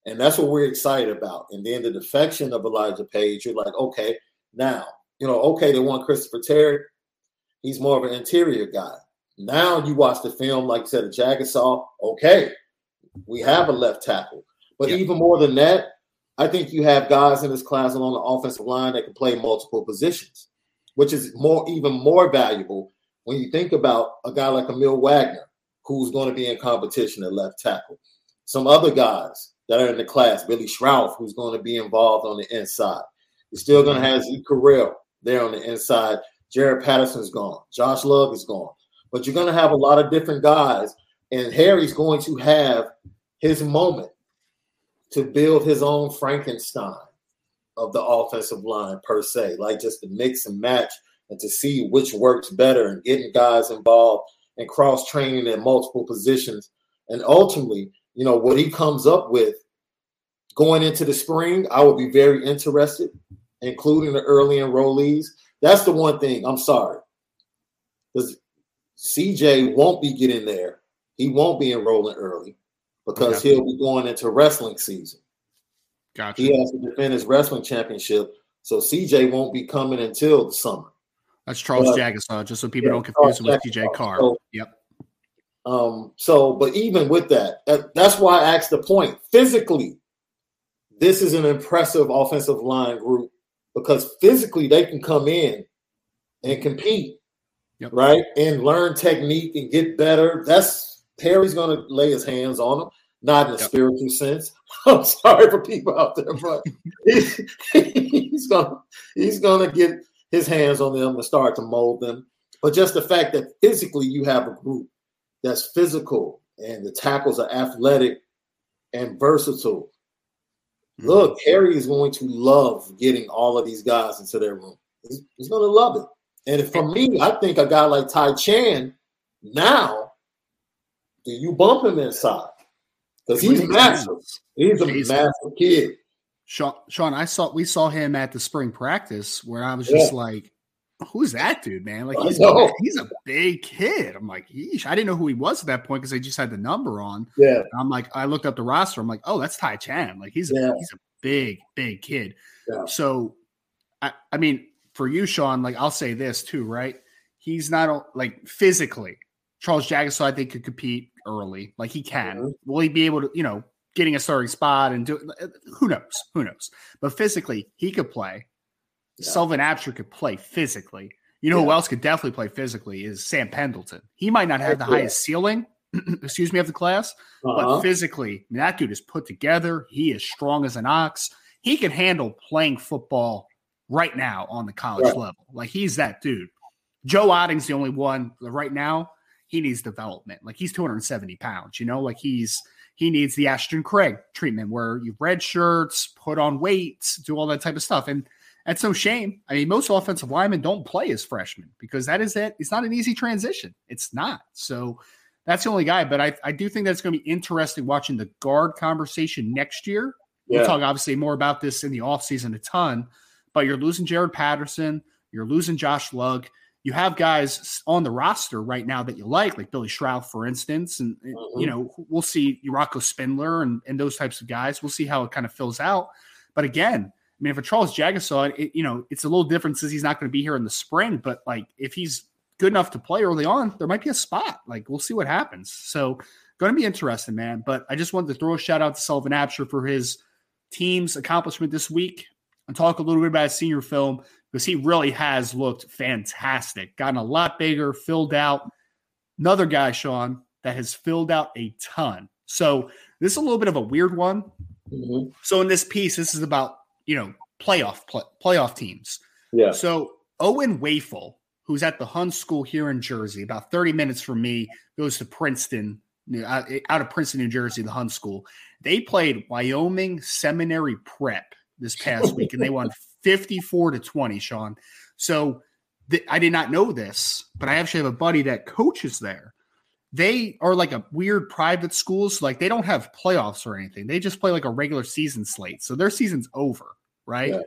And that's what we're excited about. And then the defection of Elijah Paige, you're like, okay, now you know, okay, they want Christopher Terek. He's more of an interior guy. Now you watch the film, like you said, a Jagusah. Okay, we have a left tackle. But yeah. even more than that, I think you have guys in this class along the offensive line that can play multiple positions, which is more even more valuable when you think about a guy like Aamil Wagner, who's going to be in competition at left tackle. Some other guys that are in the class. Billy Schrauth, who's going to be involved on the inside. You're still going to have Zeke Correll there on the inside. Jarrett Patterson's gone. Josh Lugg is gone. But you're going to have a lot of different guys, and Harry's going to have his moment to build his own Frankenstein of the offensive line per se, like just to mix and match and to see which works better and getting guys involved and cross training in multiple positions. And ultimately, you know, what he comes up with going into the spring, I would be very interested, including the early enrollees. That's the one thing. I'm sorry. Because CJ won't be getting there. He won't be enrolling early because okay. he'll be going into wrestling season. Gotcha. He has to defend his wrestling championship. So CJ won't be coming until the summer. That's Charles but, Jagusah, just so people yeah, don't confuse him with CJ Carr. So, yep. Um, so, but even with that, that, that's why I asked the point. Physically, this is an impressive offensive line group because physically they can come in and compete, yep. right? And learn technique and get better. That's Harry's going to lay his hands on them, not in a yep. spiritual sense. I'm sorry for people out there, but he's going he's to get his hands on them and start to mold them. But just the fact that physically you have a group that's physical and the tackles are athletic and versatile. Mm-hmm. Look, Harry is going to love getting all of these guys into their room. He's, he's going to love it. And for me, I think a guy like Ty Chan now, do you bump him inside? Because he's massive. He's a massive kid. Sean, Sean, I saw we saw him at the spring practice where I was just yeah. like, "Who's that dude, man? Like he's a, he's a big kid." I'm like, "Yeesh!" I didn't know who he was at that point because they just had the number on. Yeah, I'm like, I looked up the roster. I'm like, "Oh, that's Ty Chan. Like he's yeah. a, he's a big big kid." Yeah. So, I I mean, for you, Sean, like I'll say this too, right? He's not like physically. Charles Jagusah, I think, could compete early. Like he can. Mm-hmm. Will he be able to? You know, getting a starting spot and do who knows, who knows. But physically, he could play. Yeah. Sullivan Absher could play physically. You know yeah. who else could definitely play physically is Sam Pendleton. He might not have the yeah. highest ceiling, excuse me, of the class, uh-huh. but physically, that dude is put together. He is strong as an ox. He can handle playing football right now on the college right. level. Like he's that dude. Joe Otting's the only one right now. He needs development. Like he's 270 pounds, you know, like he's he needs the Ashton Craig treatment where you red shirts, put on weights, do all that type of stuff. And that's no shame. I mean, most offensive linemen don't play as freshmen because that is it. It's not an easy transition. It's not. So that's the only guy. But I, I do think that's going to be interesting watching the guard conversation next year. Yeah. We'll talk obviously more about this in the offseason a ton, but you're losing Jarrett Patterson, you're losing Josh Lugg you have guys on the roster right now that you like, like Billy Schrauth, for instance, and mm-hmm. you know we'll see Rocco Spindler and, and those types of guys. We'll see how it kind of fills out. But again, I mean, if a Charles Jagusah, it, you know, it's a little different since he's not going to be here in the spring. But like, if he's good enough to play early on, there might be a spot. Like, we'll see what happens. So, going to be interesting, man. But I just wanted to throw a shout out to Sullivan Absher for his team's accomplishment this week and talk a little bit about his senior film because he really has looked fantastic, gotten a lot bigger, filled out. Another guy, Sean, that has filled out a ton. So this is a little bit of a weird one. Mm-hmm. So in this piece, this is about you know playoff play, playoff teams. Yeah. So Owen Wafle, who's at the Hun School here in Jersey, about 30 minutes from me, goes to Princeton, out of Princeton, New Jersey, the Hun School. They played Wyoming Seminary Prep this past week, and they won 54 to 20, Sean. So th- I did not know this, but I actually have a buddy that coaches there. They are like a weird private school. So like they don't have playoffs or anything. They just play like a regular season slate. So their season's over, right? Yeah.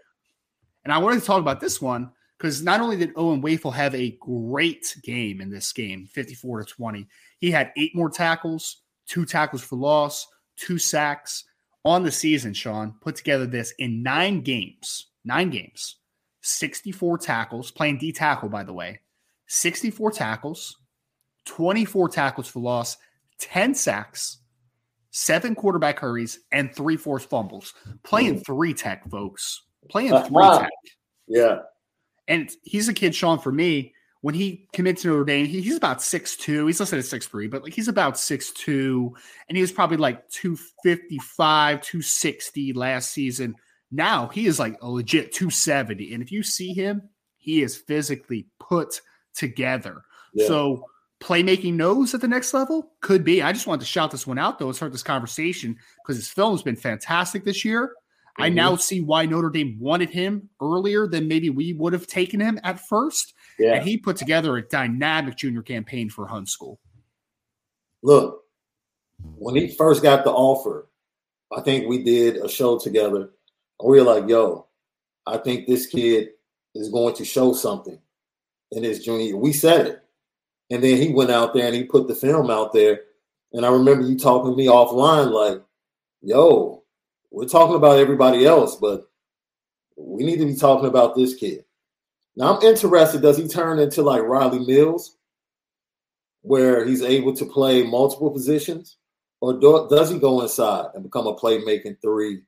And I wanted to talk about this one because not only did Owen Wafle have a great game in this game, 54 to 20, he had eight more tackles, two tackles for loss, two sacks on the season, Sean, put together this in nine games nine games, 64 tackles, playing D tackle, by the way, 64 tackles, 24 tackles for loss, 10 sacks, seven quarterback hurries, and three forced fumbles. Playing mm. three tech, folks. Playing three tech. Yeah. And he's a kid, Sean, for me, when he commits to Notre Dame, he, he's about six two. He's listed at six three, but like he's about six two, and he was probably like 255, 260 last season. Now he is like a legit 270. And if you see him, he is physically put together. Yeah. So playmaking knows at the next level could be. I just wanted to shout this one out though. Let's start this conversation because his film has been fantastic this year. Mm-hmm. I now see why Notre Dame wanted him earlier than maybe we would have taken him at first. Yeah. And he put together a dynamic junior campaign for Hun School. Look, when he first got the offer, I think we did a show together. And we were like, yo, I think this kid is going to show something in his junior year. We said it. And then he went out there and he put the film out there. And I remember you talking to me offline, like, yo, we're talking about everybody else, but we need to be talking about this kid. Now I'm interested. Does he turn into like Rylie Mills, where he's able to play multiple positions, or do, does he go inside and become a playmaking three,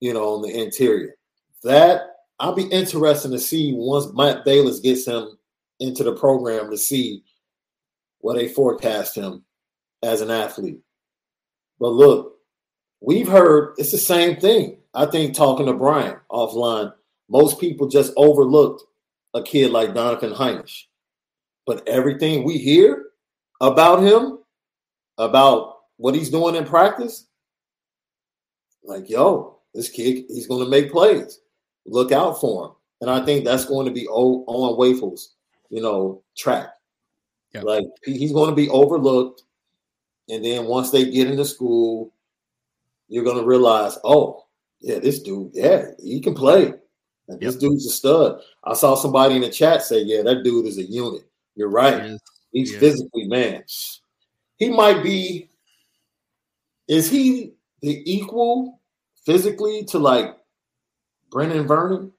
you know, on the interior? That I'll be interested to see once Matt Balis gets him into the program to see what they forecast him as an athlete. But look, we've heard it's the same thing. I think talking to Brian offline, most people just overlooked a kid like Donovan Hinish. But everything we hear about him, about what he's doing in practice, like, yo, this kid, he's going to make plays. Look out for him. And I think that's going to be on Wafle's, you know, track. Yep. Like he's going to be overlooked. And then once they get into school, you're going to realize, oh, yeah, this dude, yeah, he can play. Yep. This dude's a stud. I saw somebody in the chat say, yeah, that dude is a unit. You're right. He He's physically, man. He might be, is he the equal physically to like Brenan Vernon?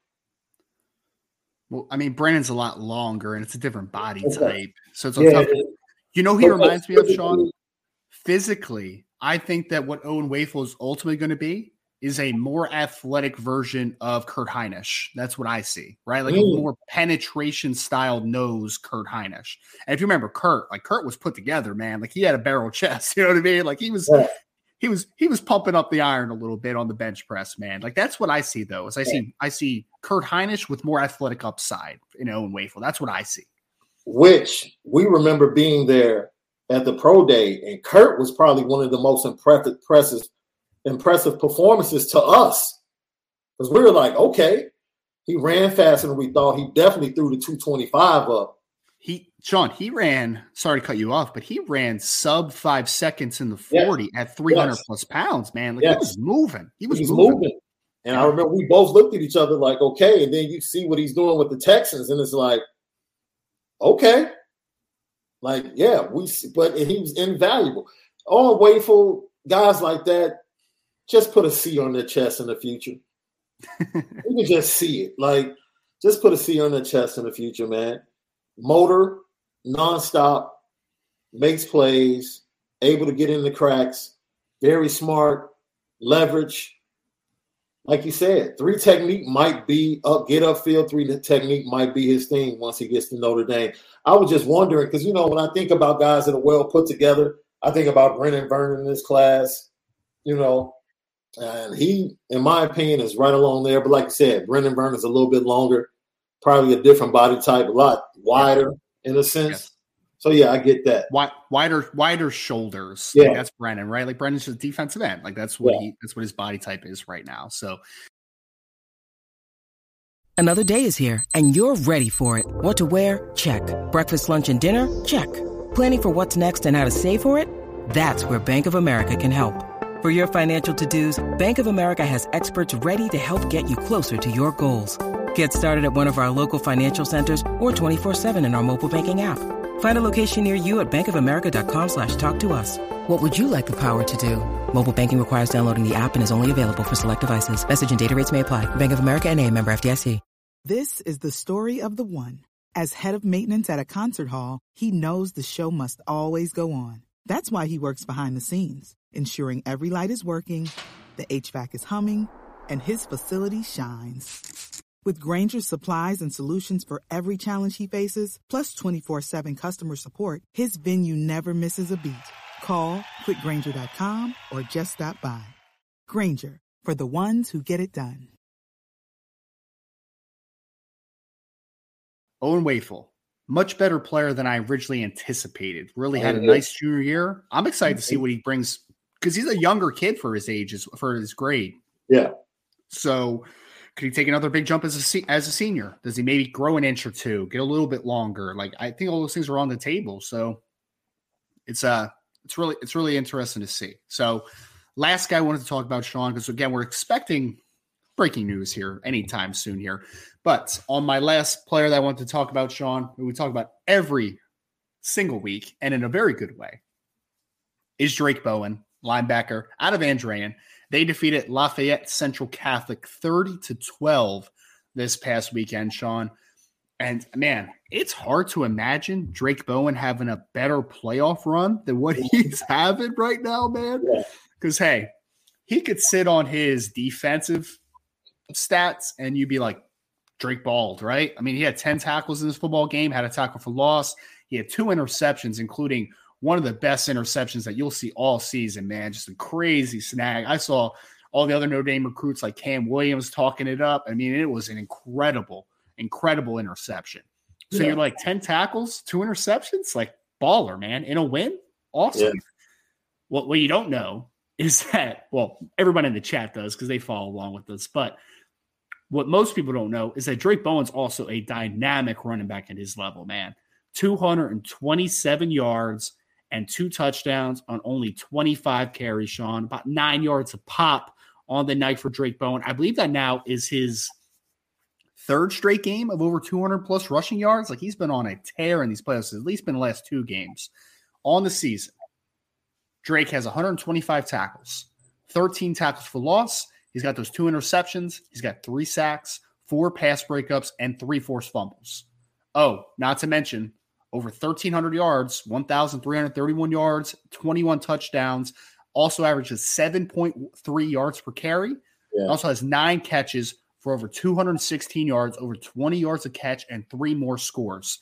Well, I mean, Brenan's a lot longer and it's a different body type. So it's yeah, tough. You know, he reminds me of Sean physically. I think that what Owen Wafle is ultimately going to be is a more athletic version of Kurt Hinish. That's what I see, right? Like mm. a more penetration style nose Kurt Hinish. And if you remember Kurt, like Kurt was put together, man. Like he had a barrel chest, you know what I mean? Like he was yeah he was he was pumping up the iron a little bit on the bench press, man. Like that's what I see though. Is I see I see Kurt Hinish with more athletic upside in Owen Wafle. That's what I see. Which we remember being there at the pro day, and Kurt was probably one of the most impressive impressive, impressive performances to us. Because we were like, okay, he ran faster than we thought. He definitely threw the 225 up. He Sean, he ran, sorry to cut you off, but he ran sub five seconds in the 40 yes. at 300 yes. plus pounds, man. Like yes. he was moving. He was, moving. moving. And I remember we both looked at each other like, okay. And then you see what he's doing with the Texans, and it's like, okay. Like, yeah, we but he was invaluable. All Wafle guys like that, just put a C on their chest in the future. you can just see it. Like, just put a C on their chest in the future, man motor, nonstop, makes plays, able to get in the cracks, very smart, leverage. Like you said, three technique might be up, get upfield. Three technique might be his thing once he gets to Notre Dame. I was just wondering because you know when I think about guys that are well put together, I think about Brenan Vernon in this class. You know, and he, in my opinion, is right along there. But like I said, Brenan Vernon is a little bit longer probably a different body type, a lot wider in a sense. So yeah, I get that. wider, wider shoulders. Yeah, like that's Brendan, right? Like Brendan's just defensive end. Like that's what yeah. he that's what his body type is right now. So another day is here and you're ready for it. What to wear? Check. Breakfast, lunch, and dinner? Check. Planning for what's next and how to save for it? That's where Bank of America can help. For your financial to-dos, Bank of America has experts ready to help get you closer to your goals. Get started at one of our local financial centers or 24-7 in our mobile banking app. Find a location near you at bankofamerica.com slash talk to us. What would you like the power to do? Mobile banking requires downloading the app and is only available for select devices. Message and data rates may apply. Bank of America and a member FDIC. This is the story of the one. As head of maintenance at a concert hall, he knows the show must always go on. That's why he works behind the scenes, ensuring every light is working, the HVAC is humming, and his facility shines. With Grainger's supplies and solutions for every challenge he faces, plus 24 7 customer support, his venue never misses a beat. Call quickgranger.com or just stop by. Granger, for the ones who get it done. Owen Wafle, much better player than I originally anticipated. Really had a nice junior year. I'm excited to see what he brings because he's a younger kid for his age, for his grade. Yeah. So could he take another big jump as a as a senior? Does he maybe grow an inch or two, get a little bit longer? Like I think all those things are on the table. So it's uh it's really it's really interesting to see. So last guy I wanted to talk about Sean because again we're expecting breaking news here anytime soon here. But on my last player that I want to talk about, Sean, who we talk about every single week and in a very good way, is Drayk Bowen, linebacker out of Andrean. They defeated Lafayette Central Catholic 30 to 12 this past weekend, Sean. And man, it's hard to imagine Drayk Bowen having a better playoff run than what he's having right now, man. Because, hey, he could sit on his defensive stats and you'd be like, Drake Bald, right? I mean, he had 10 tackles in this football game, had a tackle for loss. He had two interceptions, including one of the best interceptions that you'll see all season, man. Just a crazy snag. I saw all the other Notre Dame recruits like Cam Williams talking it up. I mean, it was an incredible, incredible interception. So yeah. you're like 10 tackles, two interceptions, like baller, man, in a win. Awesome. Yeah. What, what you don't know is that, well, everyone in the chat does because they follow along with us, but what most people don't know is that Drayk Bowen's also a dynamic running back at his level, man. 227 yards and two touchdowns on only 25 carries, Sean, about nine yards a pop on the night for Drayk Bowen. I believe that now is his third straight game of over 200 plus rushing yards. Like he's been on a tear in these playoffs, at least been the last two games on the season. Drayk has 125 tackles, 13 tackles for loss, He's got those two interceptions. He's got three sacks, four pass breakups, and three forced fumbles. Oh, not to mention over 1,300 yards, 1,331 yards, 21 touchdowns. Also averages 7.3 yards per carry. Yeah. Also has nine catches for over 216 yards, over 20 yards a catch, and three more scores.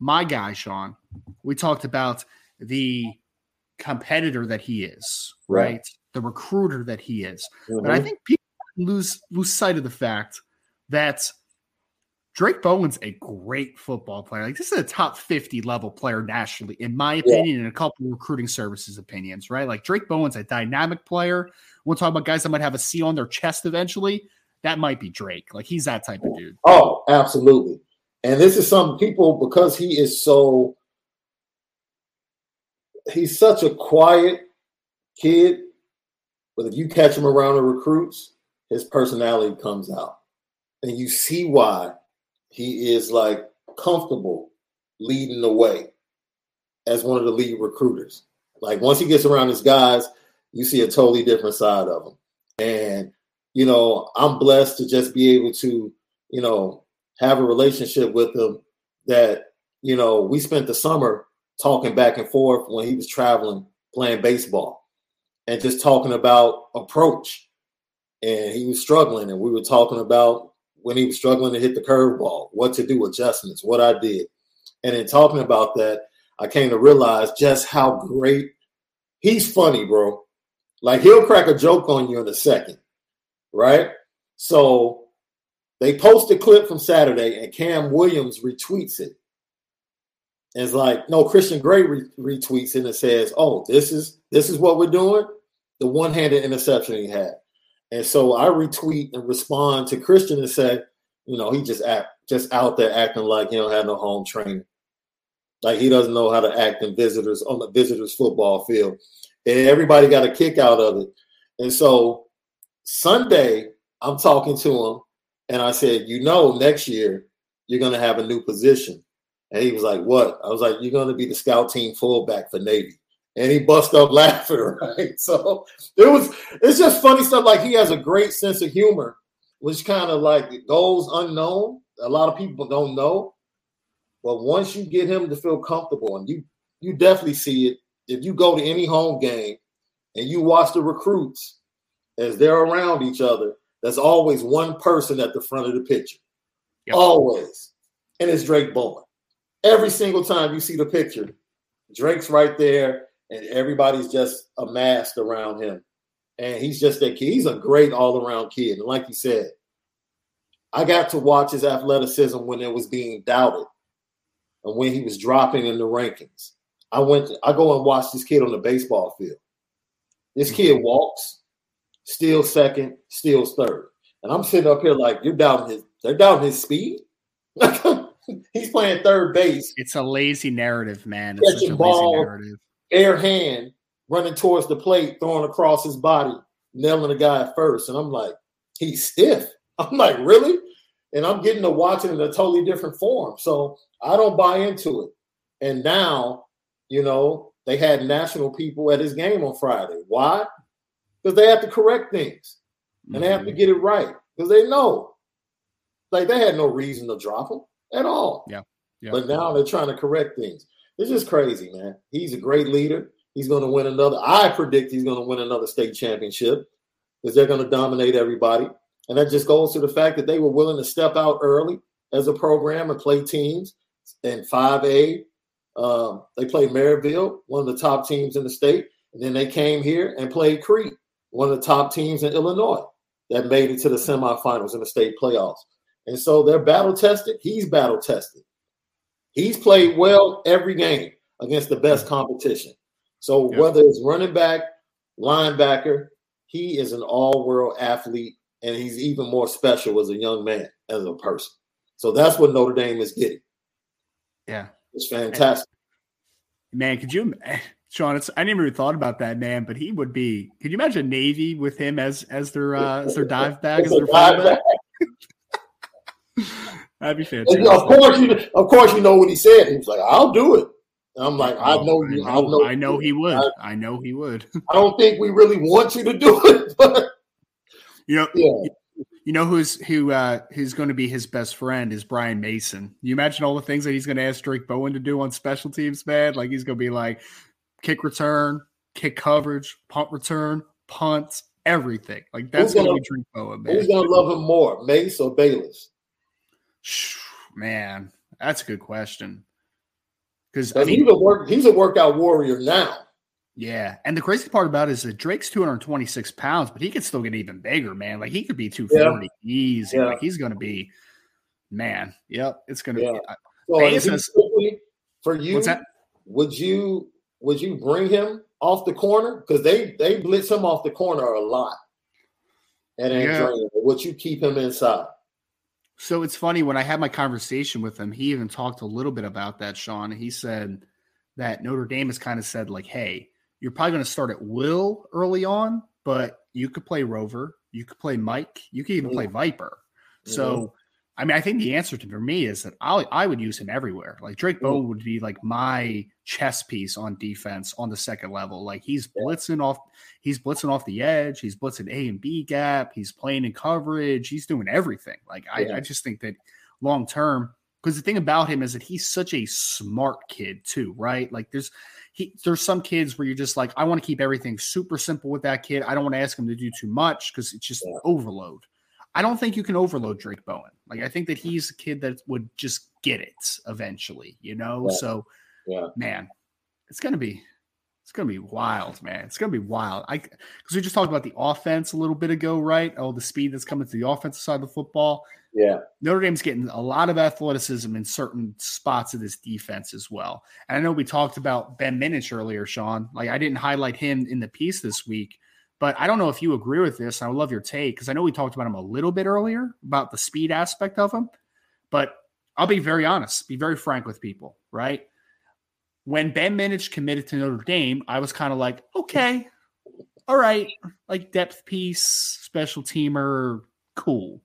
My guy, Sean, we talked about the competitor that he is, right? right? the recruiter that he is. Mm-hmm. But I think people lose lose sight of the fact that Drayk Bowen's a great football player. Like this is a top 50 level player nationally, in my opinion, yeah. and a couple recruiting services opinions, right? Like Drayk Bowen's a dynamic player. We'll talk about guys that might have a C on their chest eventually. That might be Drayk. Like he's that type of oh, dude. Oh, absolutely. And this is some people because he is so he's such a quiet kid but if you catch him around the recruits, his personality comes out. And you see why he is like comfortable leading the way as one of the lead recruiters. Like once he gets around his guys, you see a totally different side of him. And, you know, I'm blessed to just be able to, you know, have a relationship with him that, you know, we spent the summer talking back and forth when he was traveling playing baseball and just talking about approach. And he was struggling, and we were talking about when he was struggling to hit the curveball, what to do, adjustments, what I did. And in talking about that, I came to realize just how great he's funny, bro. Like he'll crack a joke on you in a second, right? So they post a clip from Saturday, and Cam Williams retweets it. And it's like, no, Christian Gray re- retweets it and says, "Oh, this is this is what we're doing." The one-handed interception he had, and so I retweet and respond to Christian and say, you know, he just act just out there acting like he don't have no home training, like he doesn't know how to act in visitors on the visitors football field, and everybody got a kick out of it. And so Sunday, I'm talking to him, and I said, you know, next year you're to have a new position and he was like, What? I was like, You're to be the scout team fullback for Navy. And he bust up laughing, right? So it was, it's just funny stuff. Like he has a great sense of humor, which kind of like goes unknown. A lot of people don't know. But once you get him to feel comfortable, and you you definitely see it if you go to any home game and you watch the recruits as they're around each other, there's always one person at the front of the picture. Yep. Always. And it's Drayk Bowen. Every single time you see the picture, Drayk's right there, and everybody's just amassed around him. And he's just that kid. He's a great all around kid. And like you said, I got to watch his athleticism when it was being doubted and when he was dropping in the rankings. I went, to, I go and watch this kid on the baseball field. This kid mm-hmm. walks, steals second, steals third. And I'm sitting up here like, you're doubting his, they're doubting his speed. He's playing third base. It's a lazy narrative, man. It's catching ball, air hand, running towards the plate, throwing across his body, nailing the guy first. And I'm like, he's stiff. I'm like, really? And I'm getting to watch it in a totally different form. So I don't buy into it. And now, you know, they had national people at his game on Friday. Why? Because they have to correct things and mm-hmm. they have to mm-hmm. get it right because they know. Like they had no reason to drop him at all. Yeah. yeah. But now they're trying to correct things. It's just crazy, man. He's a great leader. He's going to win another. I predict he's going to win another state championship because they're going to dominate everybody. And that just goes to the fact that they were willing to step out early as a program and play teams in 5A. Um, they played Maryville, one of the top teams in the state. And then they came here and played Crete, one of the top teams in Illinois that made it to the semifinals in the state playoffs. And so they're battle tested. He's battle tested. He's played well every game against the best competition. So yep. whether it's running back, linebacker, he is an all-world athlete, and he's even more special as a young man, as a person. So that's what Notre Dame is getting. Yeah, it's fantastic. Man, could you, Sean? It's I never even thought about that, man. But he would be. Could you imagine Navy with him as as their uh, as their dive back, as their dive back? That'd be fantastic. Of course, you of course you know what he said. He was like, "I'll do it." And I'm like, "I know you. I know, I know he would. I, I, know he would." I don't think we really want you to do it, but you know, yeah. You know who's who uh, who's going to be his best friend is Brian Mason. You imagine all the things that he's going to ask Drayk Bowen to do on special teams, man. Like he's going to be like kick return, kick coverage, punt return, punts, everything. Like that's going to be Drayk Bowen, man. Who's going to love him more, Mace or Balis? Man, that's a good question. Because I mean, he's a work he's a workout warrior now. Yeah, and the crazy part about it is that Drayk's 226 pounds, but he could still get even bigger, man. Like he could be 240 yeah. easy. Yeah. Like he's going to be, man. Yep, it's going to yeah. be. So says, for you, would you would you bring him off the corner because they they blitz him off the corner a lot, and yeah. would you keep him inside? So it's funny when I had my conversation with him, he even talked a little bit about that, Sean. He said that Notre Dame has kind of said, like, hey, you're probably going to start at Will early on, but you could play Rover, you could play Mike, you could even play Viper. So I mean, I think the answer to for me is that I I would use him everywhere. Like Drayk Bowen would be like my chess piece on defense on the second level. Like he's blitzing off, he's blitzing off the edge, he's blitzing A and B gap, he's playing in coverage, he's doing everything. Like I, I just think that long term, because the thing about him is that he's such a smart kid too, right? Like there's he there's some kids where you're just like, I want to keep everything super simple with that kid. I don't want to ask him to do too much because it's just yeah. overload. I don't think you can overload Drayk Bowen. Like I think that he's a kid that would just get it eventually, you know. Yeah. So, yeah, man, it's gonna be it's gonna be wild, man. It's gonna be wild. I because we just talked about the offense a little bit ago, right? Oh, the speed that's coming to the offensive side of the football. Yeah, Notre Dame's getting a lot of athleticism in certain spots of this defense as well. And I know we talked about Ben Minich earlier, Sean. Like I didn't highlight him in the piece this week, but I don't know if you agree with this. I would love your take because I know we talked about him a little bit earlier about the speed aspect of him. But I'll be very honest, be very frank with people, right? When Ben Minich committed to Notre Dame, I was kind of like, okay, all right, like depth piece, special teamer, cool.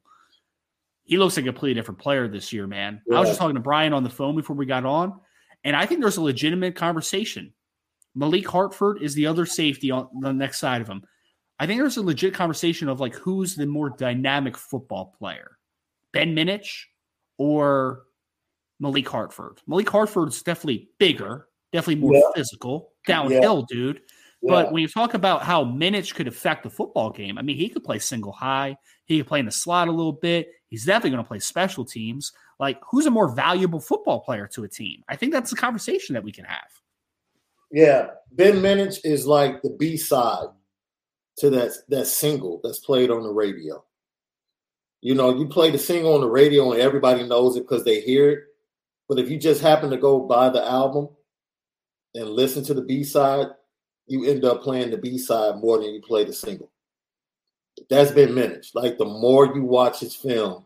He looks like a completely different player this year, man. Yeah. I was just talking to Brian on the phone before we got on, and I think there's a legitimate conversation. Malik Hartford is the other safety on the next side of him. I think there's a legit conversation of like who's the more dynamic football player, Ben Minich or Malik Hartford. Malik Hartford's definitely bigger, definitely more yeah. physical, downhill, yeah. dude. Yeah. But when you talk about how Minich could affect the football game, I mean, he could play single high. He could play in the slot a little bit. He's definitely going to play special teams. Like, who's a more valuable football player to a team? I think that's a conversation that we can have. Yeah, Ben Minich is like the B side to that that single that's played on the radio. You know, you play the single on the radio and everybody knows it because they hear it. But if you just happen to go buy the album and listen to the B side, you end up playing the B side more than you play the single. That's Ben Minich. Like the more you watch his film,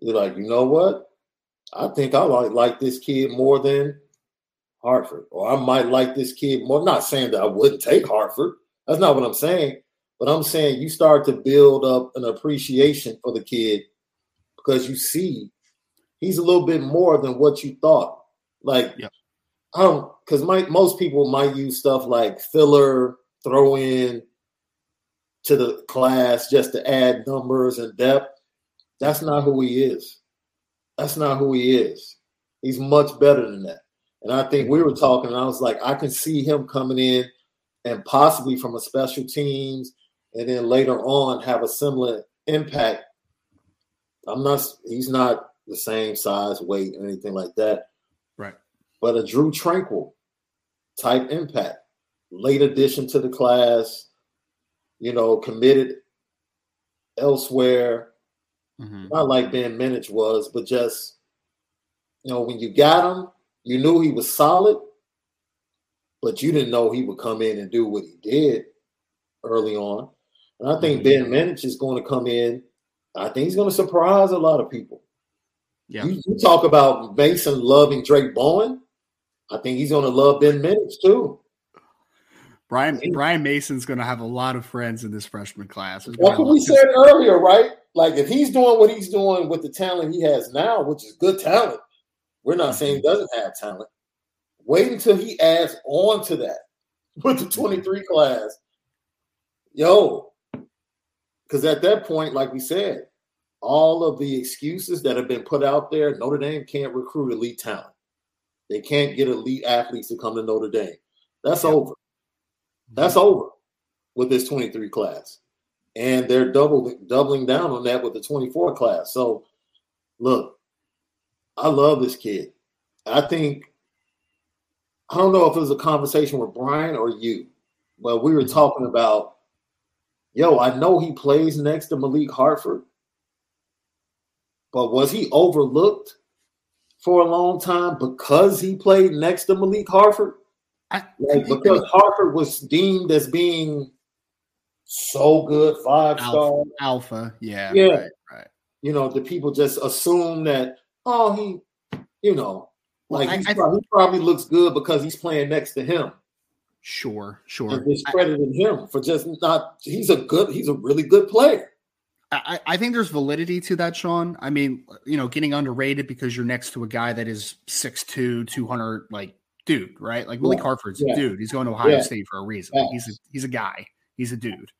you're like, you know what? I think I like like this kid more than Hartford, or I might like this kid more. Not saying that I wouldn't take Hartford. That's not what I'm saying. But I'm saying you start to build up an appreciation for the kid because you see he's a little bit more than what you thought. Like, yeah. I don't because most people might use stuff like filler, throw in to the class just to add numbers and depth. That's not who he is. That's not who he is. He's much better than that. And I think we were mm-hmm. talking, and I was like, I can see him coming in and possibly from a special teams, and then later on have a similar impact. I'm not, he's not the same size, weight, or anything like that. Right. But a Drue Tranquill type impact, late addition to the class, you know, committed elsewhere. Mm-hmm. Not like Ben Minich was, but just, you know, when you got him, you knew he was solid, but you didn't know he would come in and do what he did early on. And I think mm-hmm. Ben Minich is going to come in. I think he's going to surprise a lot of people. Yeah. You, you, talk about Mason loving Drayk Bowen. I think he's going to love Ben Minich too. Brian Brian Mason's going to have a lot of friends in this freshman class. That's what we said earlier, right? Like if he's doing what he's doing with the talent he has now, which is good talent, we're not saying he mm-hmm. doesn't have talent. Wait until he adds on to that with the 23 class. Yo, because at that point, like we said, all of the excuses that have been put out there, Notre Dame can't recruit elite talent. They can't get elite athletes to come to Notre Dame. That's yeah. over. That's mm-hmm. over with this 23 class. And they're doubling doubling down on that with the 24 class. So look, I love this kid. I think I don't know if it was a conversation with Brian or you, but we were mm-hmm. talking about, yo, I know he plays next to Malik Hartford, but was he overlooked for a long time because he played next to Malik Hartford? I, like because Hartford was deemed as being so good, five star alpha, yeah, yeah, right, right. You know, the people just assume that oh, he, you know, like I, I, probably, he probably looks good because he's playing next to him. Sure, sure. And discrediting him for just not. He's a good. He's a really good player. I, I think there's validity to that, Sean. I mean, you know, getting underrated because you're next to a guy that is 6'2", 200, like dude, right? Like Willie yeah. Hartford's yeah. dude. He's going to Ohio yeah. State for a reason. He's a, he's a guy. He's a dude.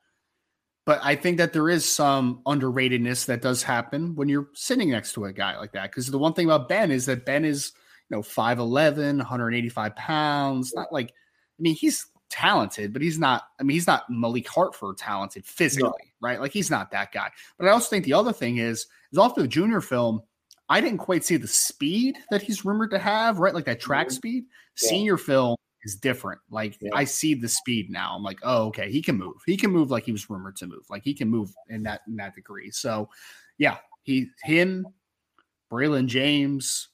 But I think that there is some underratedness that does happen when you're sitting next to a guy like that. Because the one thing about Ben is that Ben is, you know, 5'11, 185 pounds. Not like, I mean, he's talented, but he's not, I mean, he's not Malik Hartford talented physically, no. right? Like he's not that guy. But I also think the other thing is, is off the junior film, I didn't quite see the speed that he's rumored to have, right? Like that track mm-hmm. speed. Yeah. Senior film, is different. Like yeah. I see the speed now. I'm like, oh, okay, he can move. He can move like he was rumored to move. Like he can move in that in that degree. So, yeah, he him, Braylon James,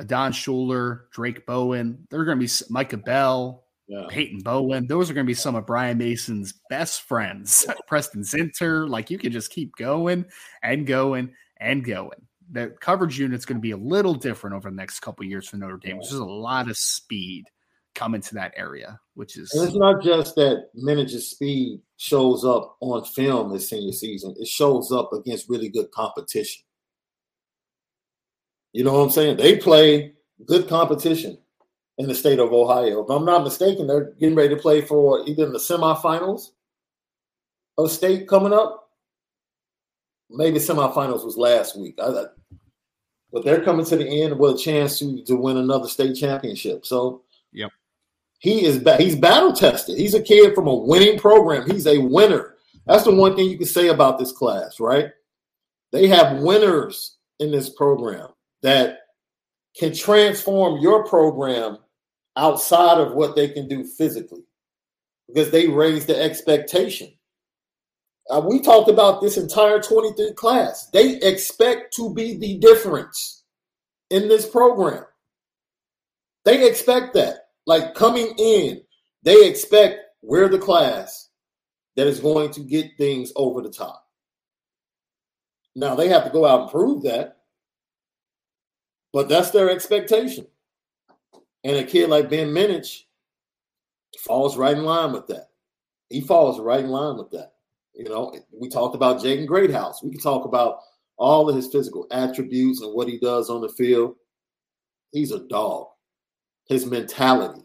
Adon Shuler, Drayk Bowen. They're going to be Micah Bell, yeah. Peyton Bowen. Those are going to be some of Brian Mason's best friends. Preston Zinter. Like you can just keep going and going and going. The coverage unit's going to be a little different over the next couple years for Notre Dame. There's a lot of speed come into that area, which is. And it's not just that Minich's speed shows up on film this senior season; it shows up against really good competition. You know what I'm saying? They play good competition in the state of Ohio. If I'm not mistaken, they're getting ready to play for either in the semifinals of state coming up. Maybe semifinals was last week. I, but they're coming to the end with a chance to, to win another state championship. So Yep. he is ba- he's battle tested. He's a kid from a winning program. He's a winner. That's the one thing you can say about this class, right? They have winners in this program that can transform your program outside of what they can do physically because they raise the expectation. Uh, we talked about this entire 23 class. They expect to be the difference in this program. They expect that. Like coming in, they expect we're the class that is going to get things over the top. Now they have to go out and prove that, but that's their expectation. And a kid like Ben Minich falls right in line with that. He falls right in line with that. You know, we talked about Jaden Greathouse. We can talk about all of his physical attributes and what he does on the field. He's a dog. His mentality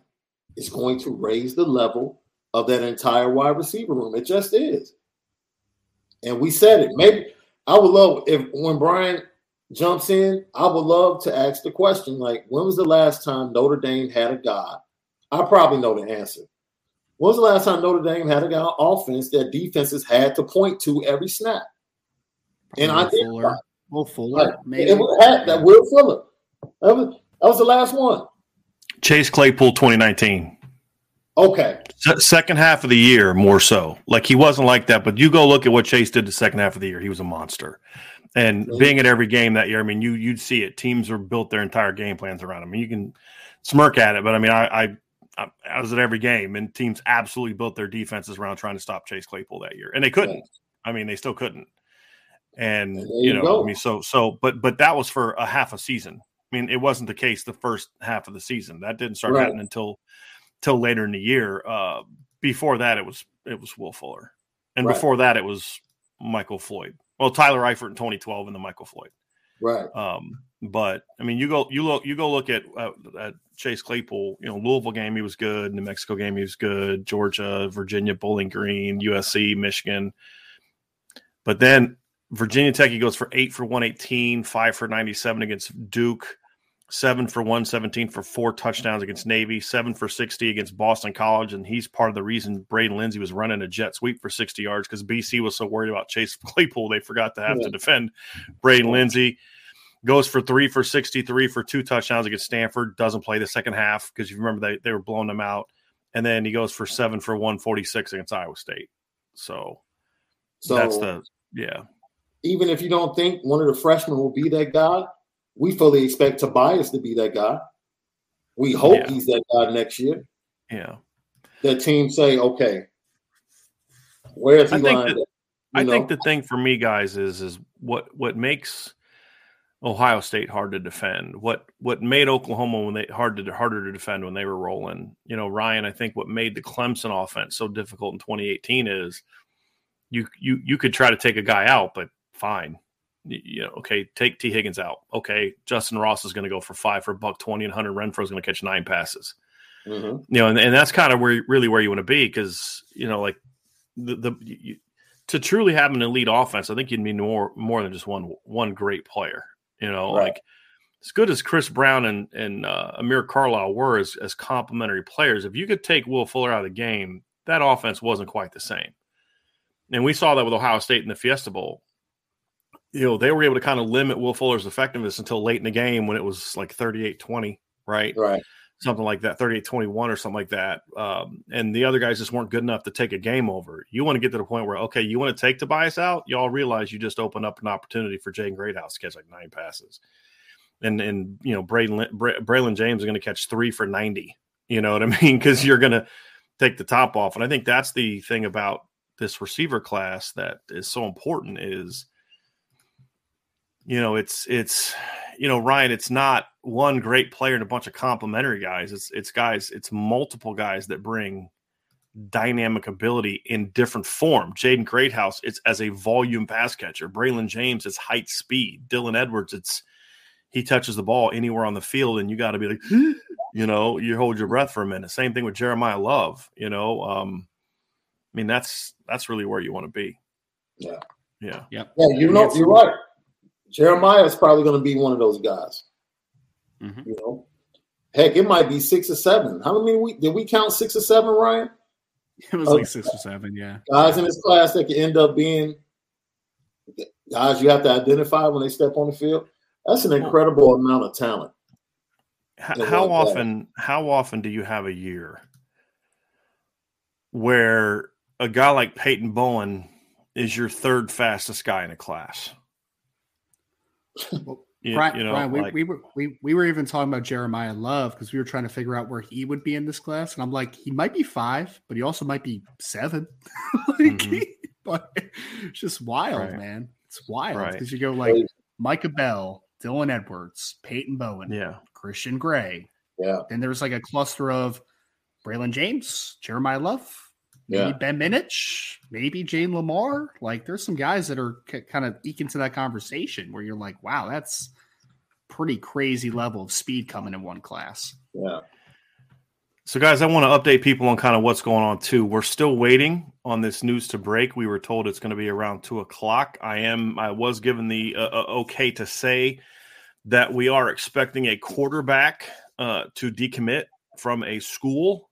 is going to raise the level of that entire wide receiver room. It just is. And we said it. Maybe I would love if when Brian jumps in, I would love to ask the question like, when was the last time Notre Dame had a guy? I probably know the answer. When was the last time Notre Dame had a guy on offense that defenses had to point to every snap? And Will I think Fuller. Will Fuller, Right. maybe. It was that, that Will Fuller. That was, that was the last one. Chase Claypool 2019. Okay. Second half of the year, more so. Like he wasn't like that, but you go look at what Chase did the second half of the year. He was a monster. And being at every game that year, I mean, you you'd see it. Teams are built their entire game plans around him. I mean, you can smirk at it, but I mean, I, I I was at every game, and teams absolutely built their defenses around trying to stop Chase Claypool that year, and they couldn't. I mean, they still couldn't. And And you you know, go. I mean, so so, but but that was for a half a season. I mean, it wasn't the case the first half of the season. That didn't start Right. happening until till later in the year. Uh, before that, it was it was Will Fuller, and Right. before that, it was Michael Floyd. Well, Tyler Eifert in 2012, and the Michael Floyd. Right. Um, but I mean, you go you look you go look at uh, at Chase Claypool. You know, Louisville game he was good. New Mexico game he was good. Georgia, Virginia, Bowling Green, USC, Michigan. But then Virginia Tech he goes for eight for one eighteen, five for ninety seven against Duke, seven for one seventeen for four touchdowns against Navy, seven for sixty against Boston College, and he's part of the reason Braden Lenzy was running a jet sweep for sixty yards because BC was so worried about Chase Claypool they forgot to have Yeah. to defend Braden Lenzy goes for three for 63 for two touchdowns against Stanford. Doesn't play the second half because you remember they, they were blowing them out. And then he goes for seven for 146 against Iowa State. So, So that's the, yeah. even if you don't think one of the freshmen will be that guy, we fully expect Tobias to be that guy. We hope Yeah. he's that guy next year. Yeah. That team say, okay, where is he I think lined that- up? I You think the thing for me, guys, is is what what makes Ohio State hard to defend. What what made Oklahoma when they hard to harder to defend when they were rolling. You know, Ryan. I think what made the Clemson offense so difficult in 2018 is you you you could try to take a guy out, but fine. You know, okay, take Tee Higgins out. Okay, Justyn Ross is going to go for five for a buck twenty, and Hunter Renfrow is going to catch nine passes Mhm. you know, and, and that's kind of where really where you want to be because you know, like the the you, to truly have an elite offense, I think you'd need more more than just one one great player. You know, Right. like as good as Chris Brown and and uh, Amir Carlisle were as as complementary players, if you could take Will Fuller out of the game, that offense wasn't quite the same. And we saw that with Ohio State in the Fiesta Bowl. You know, they were able to kind of limit Will Fuller's effectiveness until late in the game when it was like 38-20, right? Right. something like that 38 21 or something like that um, and the other guys just weren't good enough to take a game over you want to get to the point where okay you want to take tobias out y'all realize you just opened up an opportunity for Jaden Greathouse to catch like nine passes and and you know braden Lin- braylon james is going to catch three for 90 you know what i mean because you're going to take the top off and i think that's the thing about this receiver class that is so important is you know it's it's you know ryan it's not one great player and a bunch of complementary guys. It's it's guys it's multiple guys that bring dynamic ability in different form. Jaden greathouse it's as a volume pass catcher. Braylon james it's height speed. Dylan edwards it's he touches the ball anywhere on the field and you got to be like you know you hold your breath for a minute. Same thing with jeremiah love you know um i mean that's that's really where you want to be. Yeah. yeah. Yep. Yeah, you know, you're right. Jeremiah is probably going to be one of those guys. Mhm. You know, Heck, it might be six or seven. How many we did we count six or seven, Ryan? It was like six or seven, yeah. Guys in this class that can end up being guys you have to identify when they step on the field. That's an incredible amount of talent. How, how often? How often do you have a year where a guy like Peyton Bowen is your third fastest guy in a class? Well, you, Brian, you know, Brian, we, like, we, were we, we were even talking about Jeremiah Love because we were trying to figure out where he would be in this class, and I'm like, he might be five, but he also might be seven. like, mm-hmm. but it's just wild, right. man. It's wild because right. you go like Micah Bell, Dylan Edwards, Peyton Bowen, yeah, Christian Gray, yeah. Then there's like a cluster of Braylon James, Jeremiah Love, maybe yeah. Ben Minich, maybe Jayden Limar. Like there's some guys that are c- kind of eke to that conversation where you're like, wow, that's pretty crazy level of speed coming in one class. Yeah. So, guys, I want to update people on kind of what's going on too. We're still waiting on this news to break. We were told it's going to be around two o'clock. I am. I was given the uh, uh, okay to say that we are expecting a quarterback uh, to decommit from a school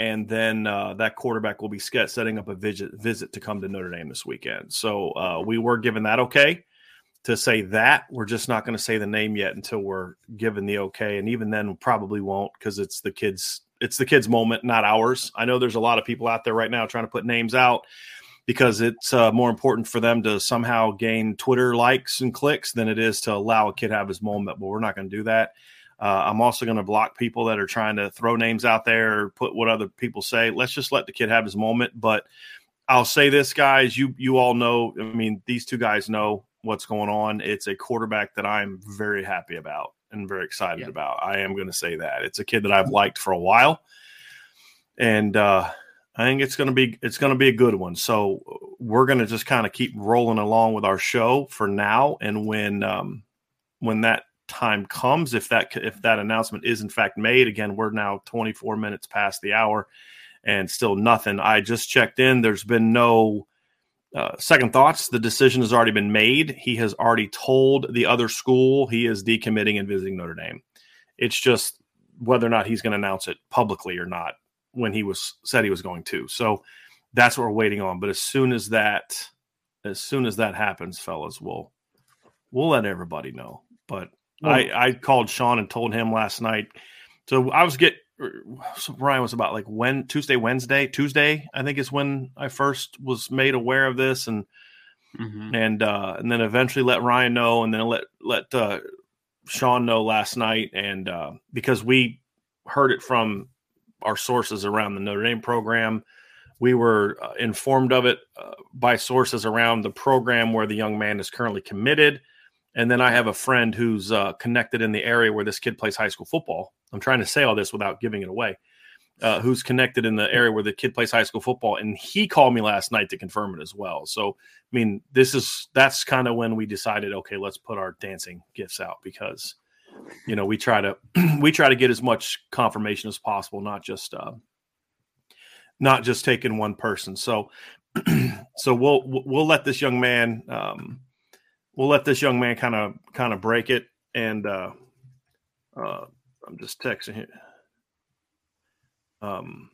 and then uh, that quarterback will be setting up a visit visit to come to Notre Dame this weekend. So uh, we were given that okay to say that. We're just not going to say the name yet until we're given the okay, and even then, probably won't because it's the kids. It's the kids' moment, not ours. I know there's a lot of people out there right now trying to put names out because it's uh, more important for them to somehow gain Twitter likes and clicks than it is to allow a kid have his moment. But we're not going to do that. Uh, I'm also going to block people that are trying to throw names out there or put what other people say. Let's just let the kid have his moment. But I'll say this, guys, you you all know. I mean, these two guys know what's going on. It's a quarterback that I'm very happy about and very excited yeah. about. I am going to say that it's a kid that I've liked for a while, and uh, I think it's going to be it's going to be a good one. So we're going to just kind of keep rolling along with our show for now, and when um, when that time comes if that if that announcement is in fact made again we're now 24 minutes past the hour and still nothing. I just checked in. There's been no uh, second thoughts. The decision has already been made. He has already told the other school he is decommitting and visiting notre dame. It's just whether or not he's going to announce it publicly or not when he was said he was going to. So that's what we're waiting on. But as soon as that as soon as that happens fellas we'll we'll let everybody know. But I, I called Sean and told him last night. So I was get so Brian was about like when Tuesday, Wednesday, Tuesday, I think is when I first was made aware of this and mm-hmm. and uh and then eventually let Ryan know and then let let uh Sean know last night and uh because we heard it from our sources around the Notre Dame program. We were uh, informed of it uh, by sources around the program where the young man is currently committed and then I have a friend who's uh, connected in the area where this kid plays high school football. I'm trying to say all this without giving it away. Uh, who's connected in the area where the kid plays high school football, and he called me last night to confirm it as well. So, I mean, this is that's kind of when we decided, okay, let's put our dancing gifts out because, you know, we try to we try to get as much confirmation as possible, not just uh, not just taking one person. So, so we'll we'll let this young man. Um, we'll let this young man kind of kind of break it. And uh, uh, I'm just texting him. Um,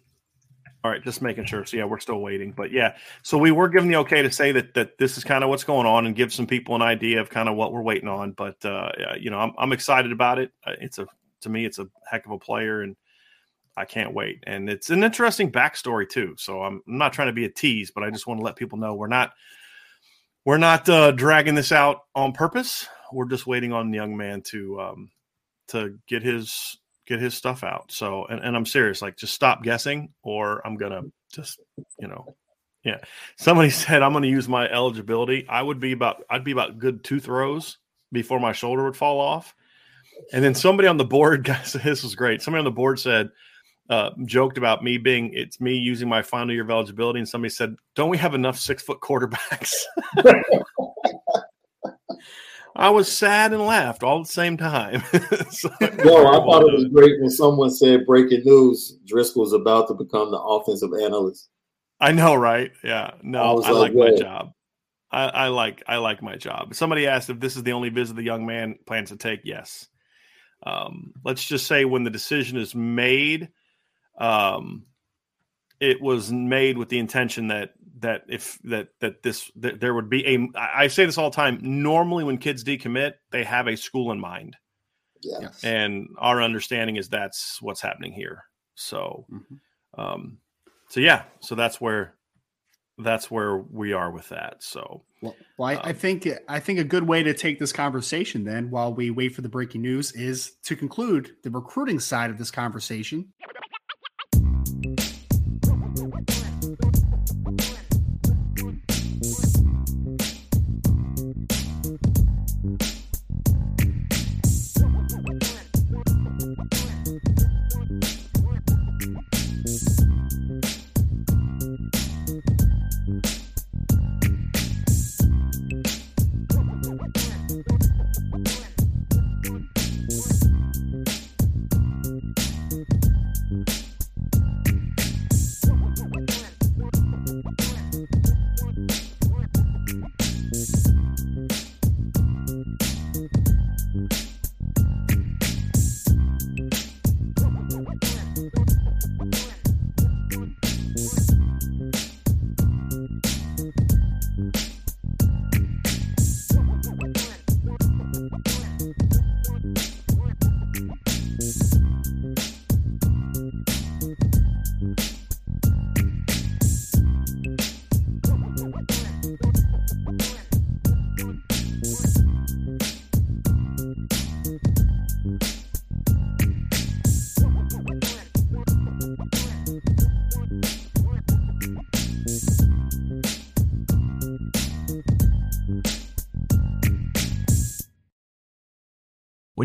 all right, just making sure. So yeah, we're still waiting, but yeah. So we were given the okay to say that that this is kind of what's going on and give some people an idea of kind of what we're waiting on. But uh, you know, I'm I'm excited about it. Uh, it's a to me, it's a heck of a player, and I can't wait. And it's an interesting backstory too. So I'm, I'm not trying to be a tease, but I just want to let people know we're not we're not uh, dragging this out on purpose. We're just waiting on the young man to um, to get his get his stuff out. So, and, and I'm serious. Like, just stop guessing, or I'm gonna just you know, yeah. Somebody said I'm gonna use my eligibility. I would be about I'd be about good two throws before my shoulder would fall off. And then somebody on the board, guys, this was great. Somebody on the board said, uh, joked about me being it's me using my final year of eligibility, and somebody said, "Don't we have enough six foot quarterbacks?" I was sad and laughed all at the same time. so, no, I thought it was great when someone said breaking news: Driscoll's about to become the offensive analyst. I know, right? Yeah. No, I, I like, like my job. I, I, like I like my job. Somebody asked if this is the only visit the young man plans to take. Yes. Um, let's just say when the decision is made, um, it was made with the intention that that if that that this that there would be a I say this all the time. Normally, when kids decommit, they have a school in mind. yes. And our understanding is that's what's happening here. So, Mhm. um, so yeah, so that's where that's where we are with that. So, Well, well I, I Um, think I think a good way to take this conversation then, while we wait for the breaking news, is to conclude the recruiting side of this conversation.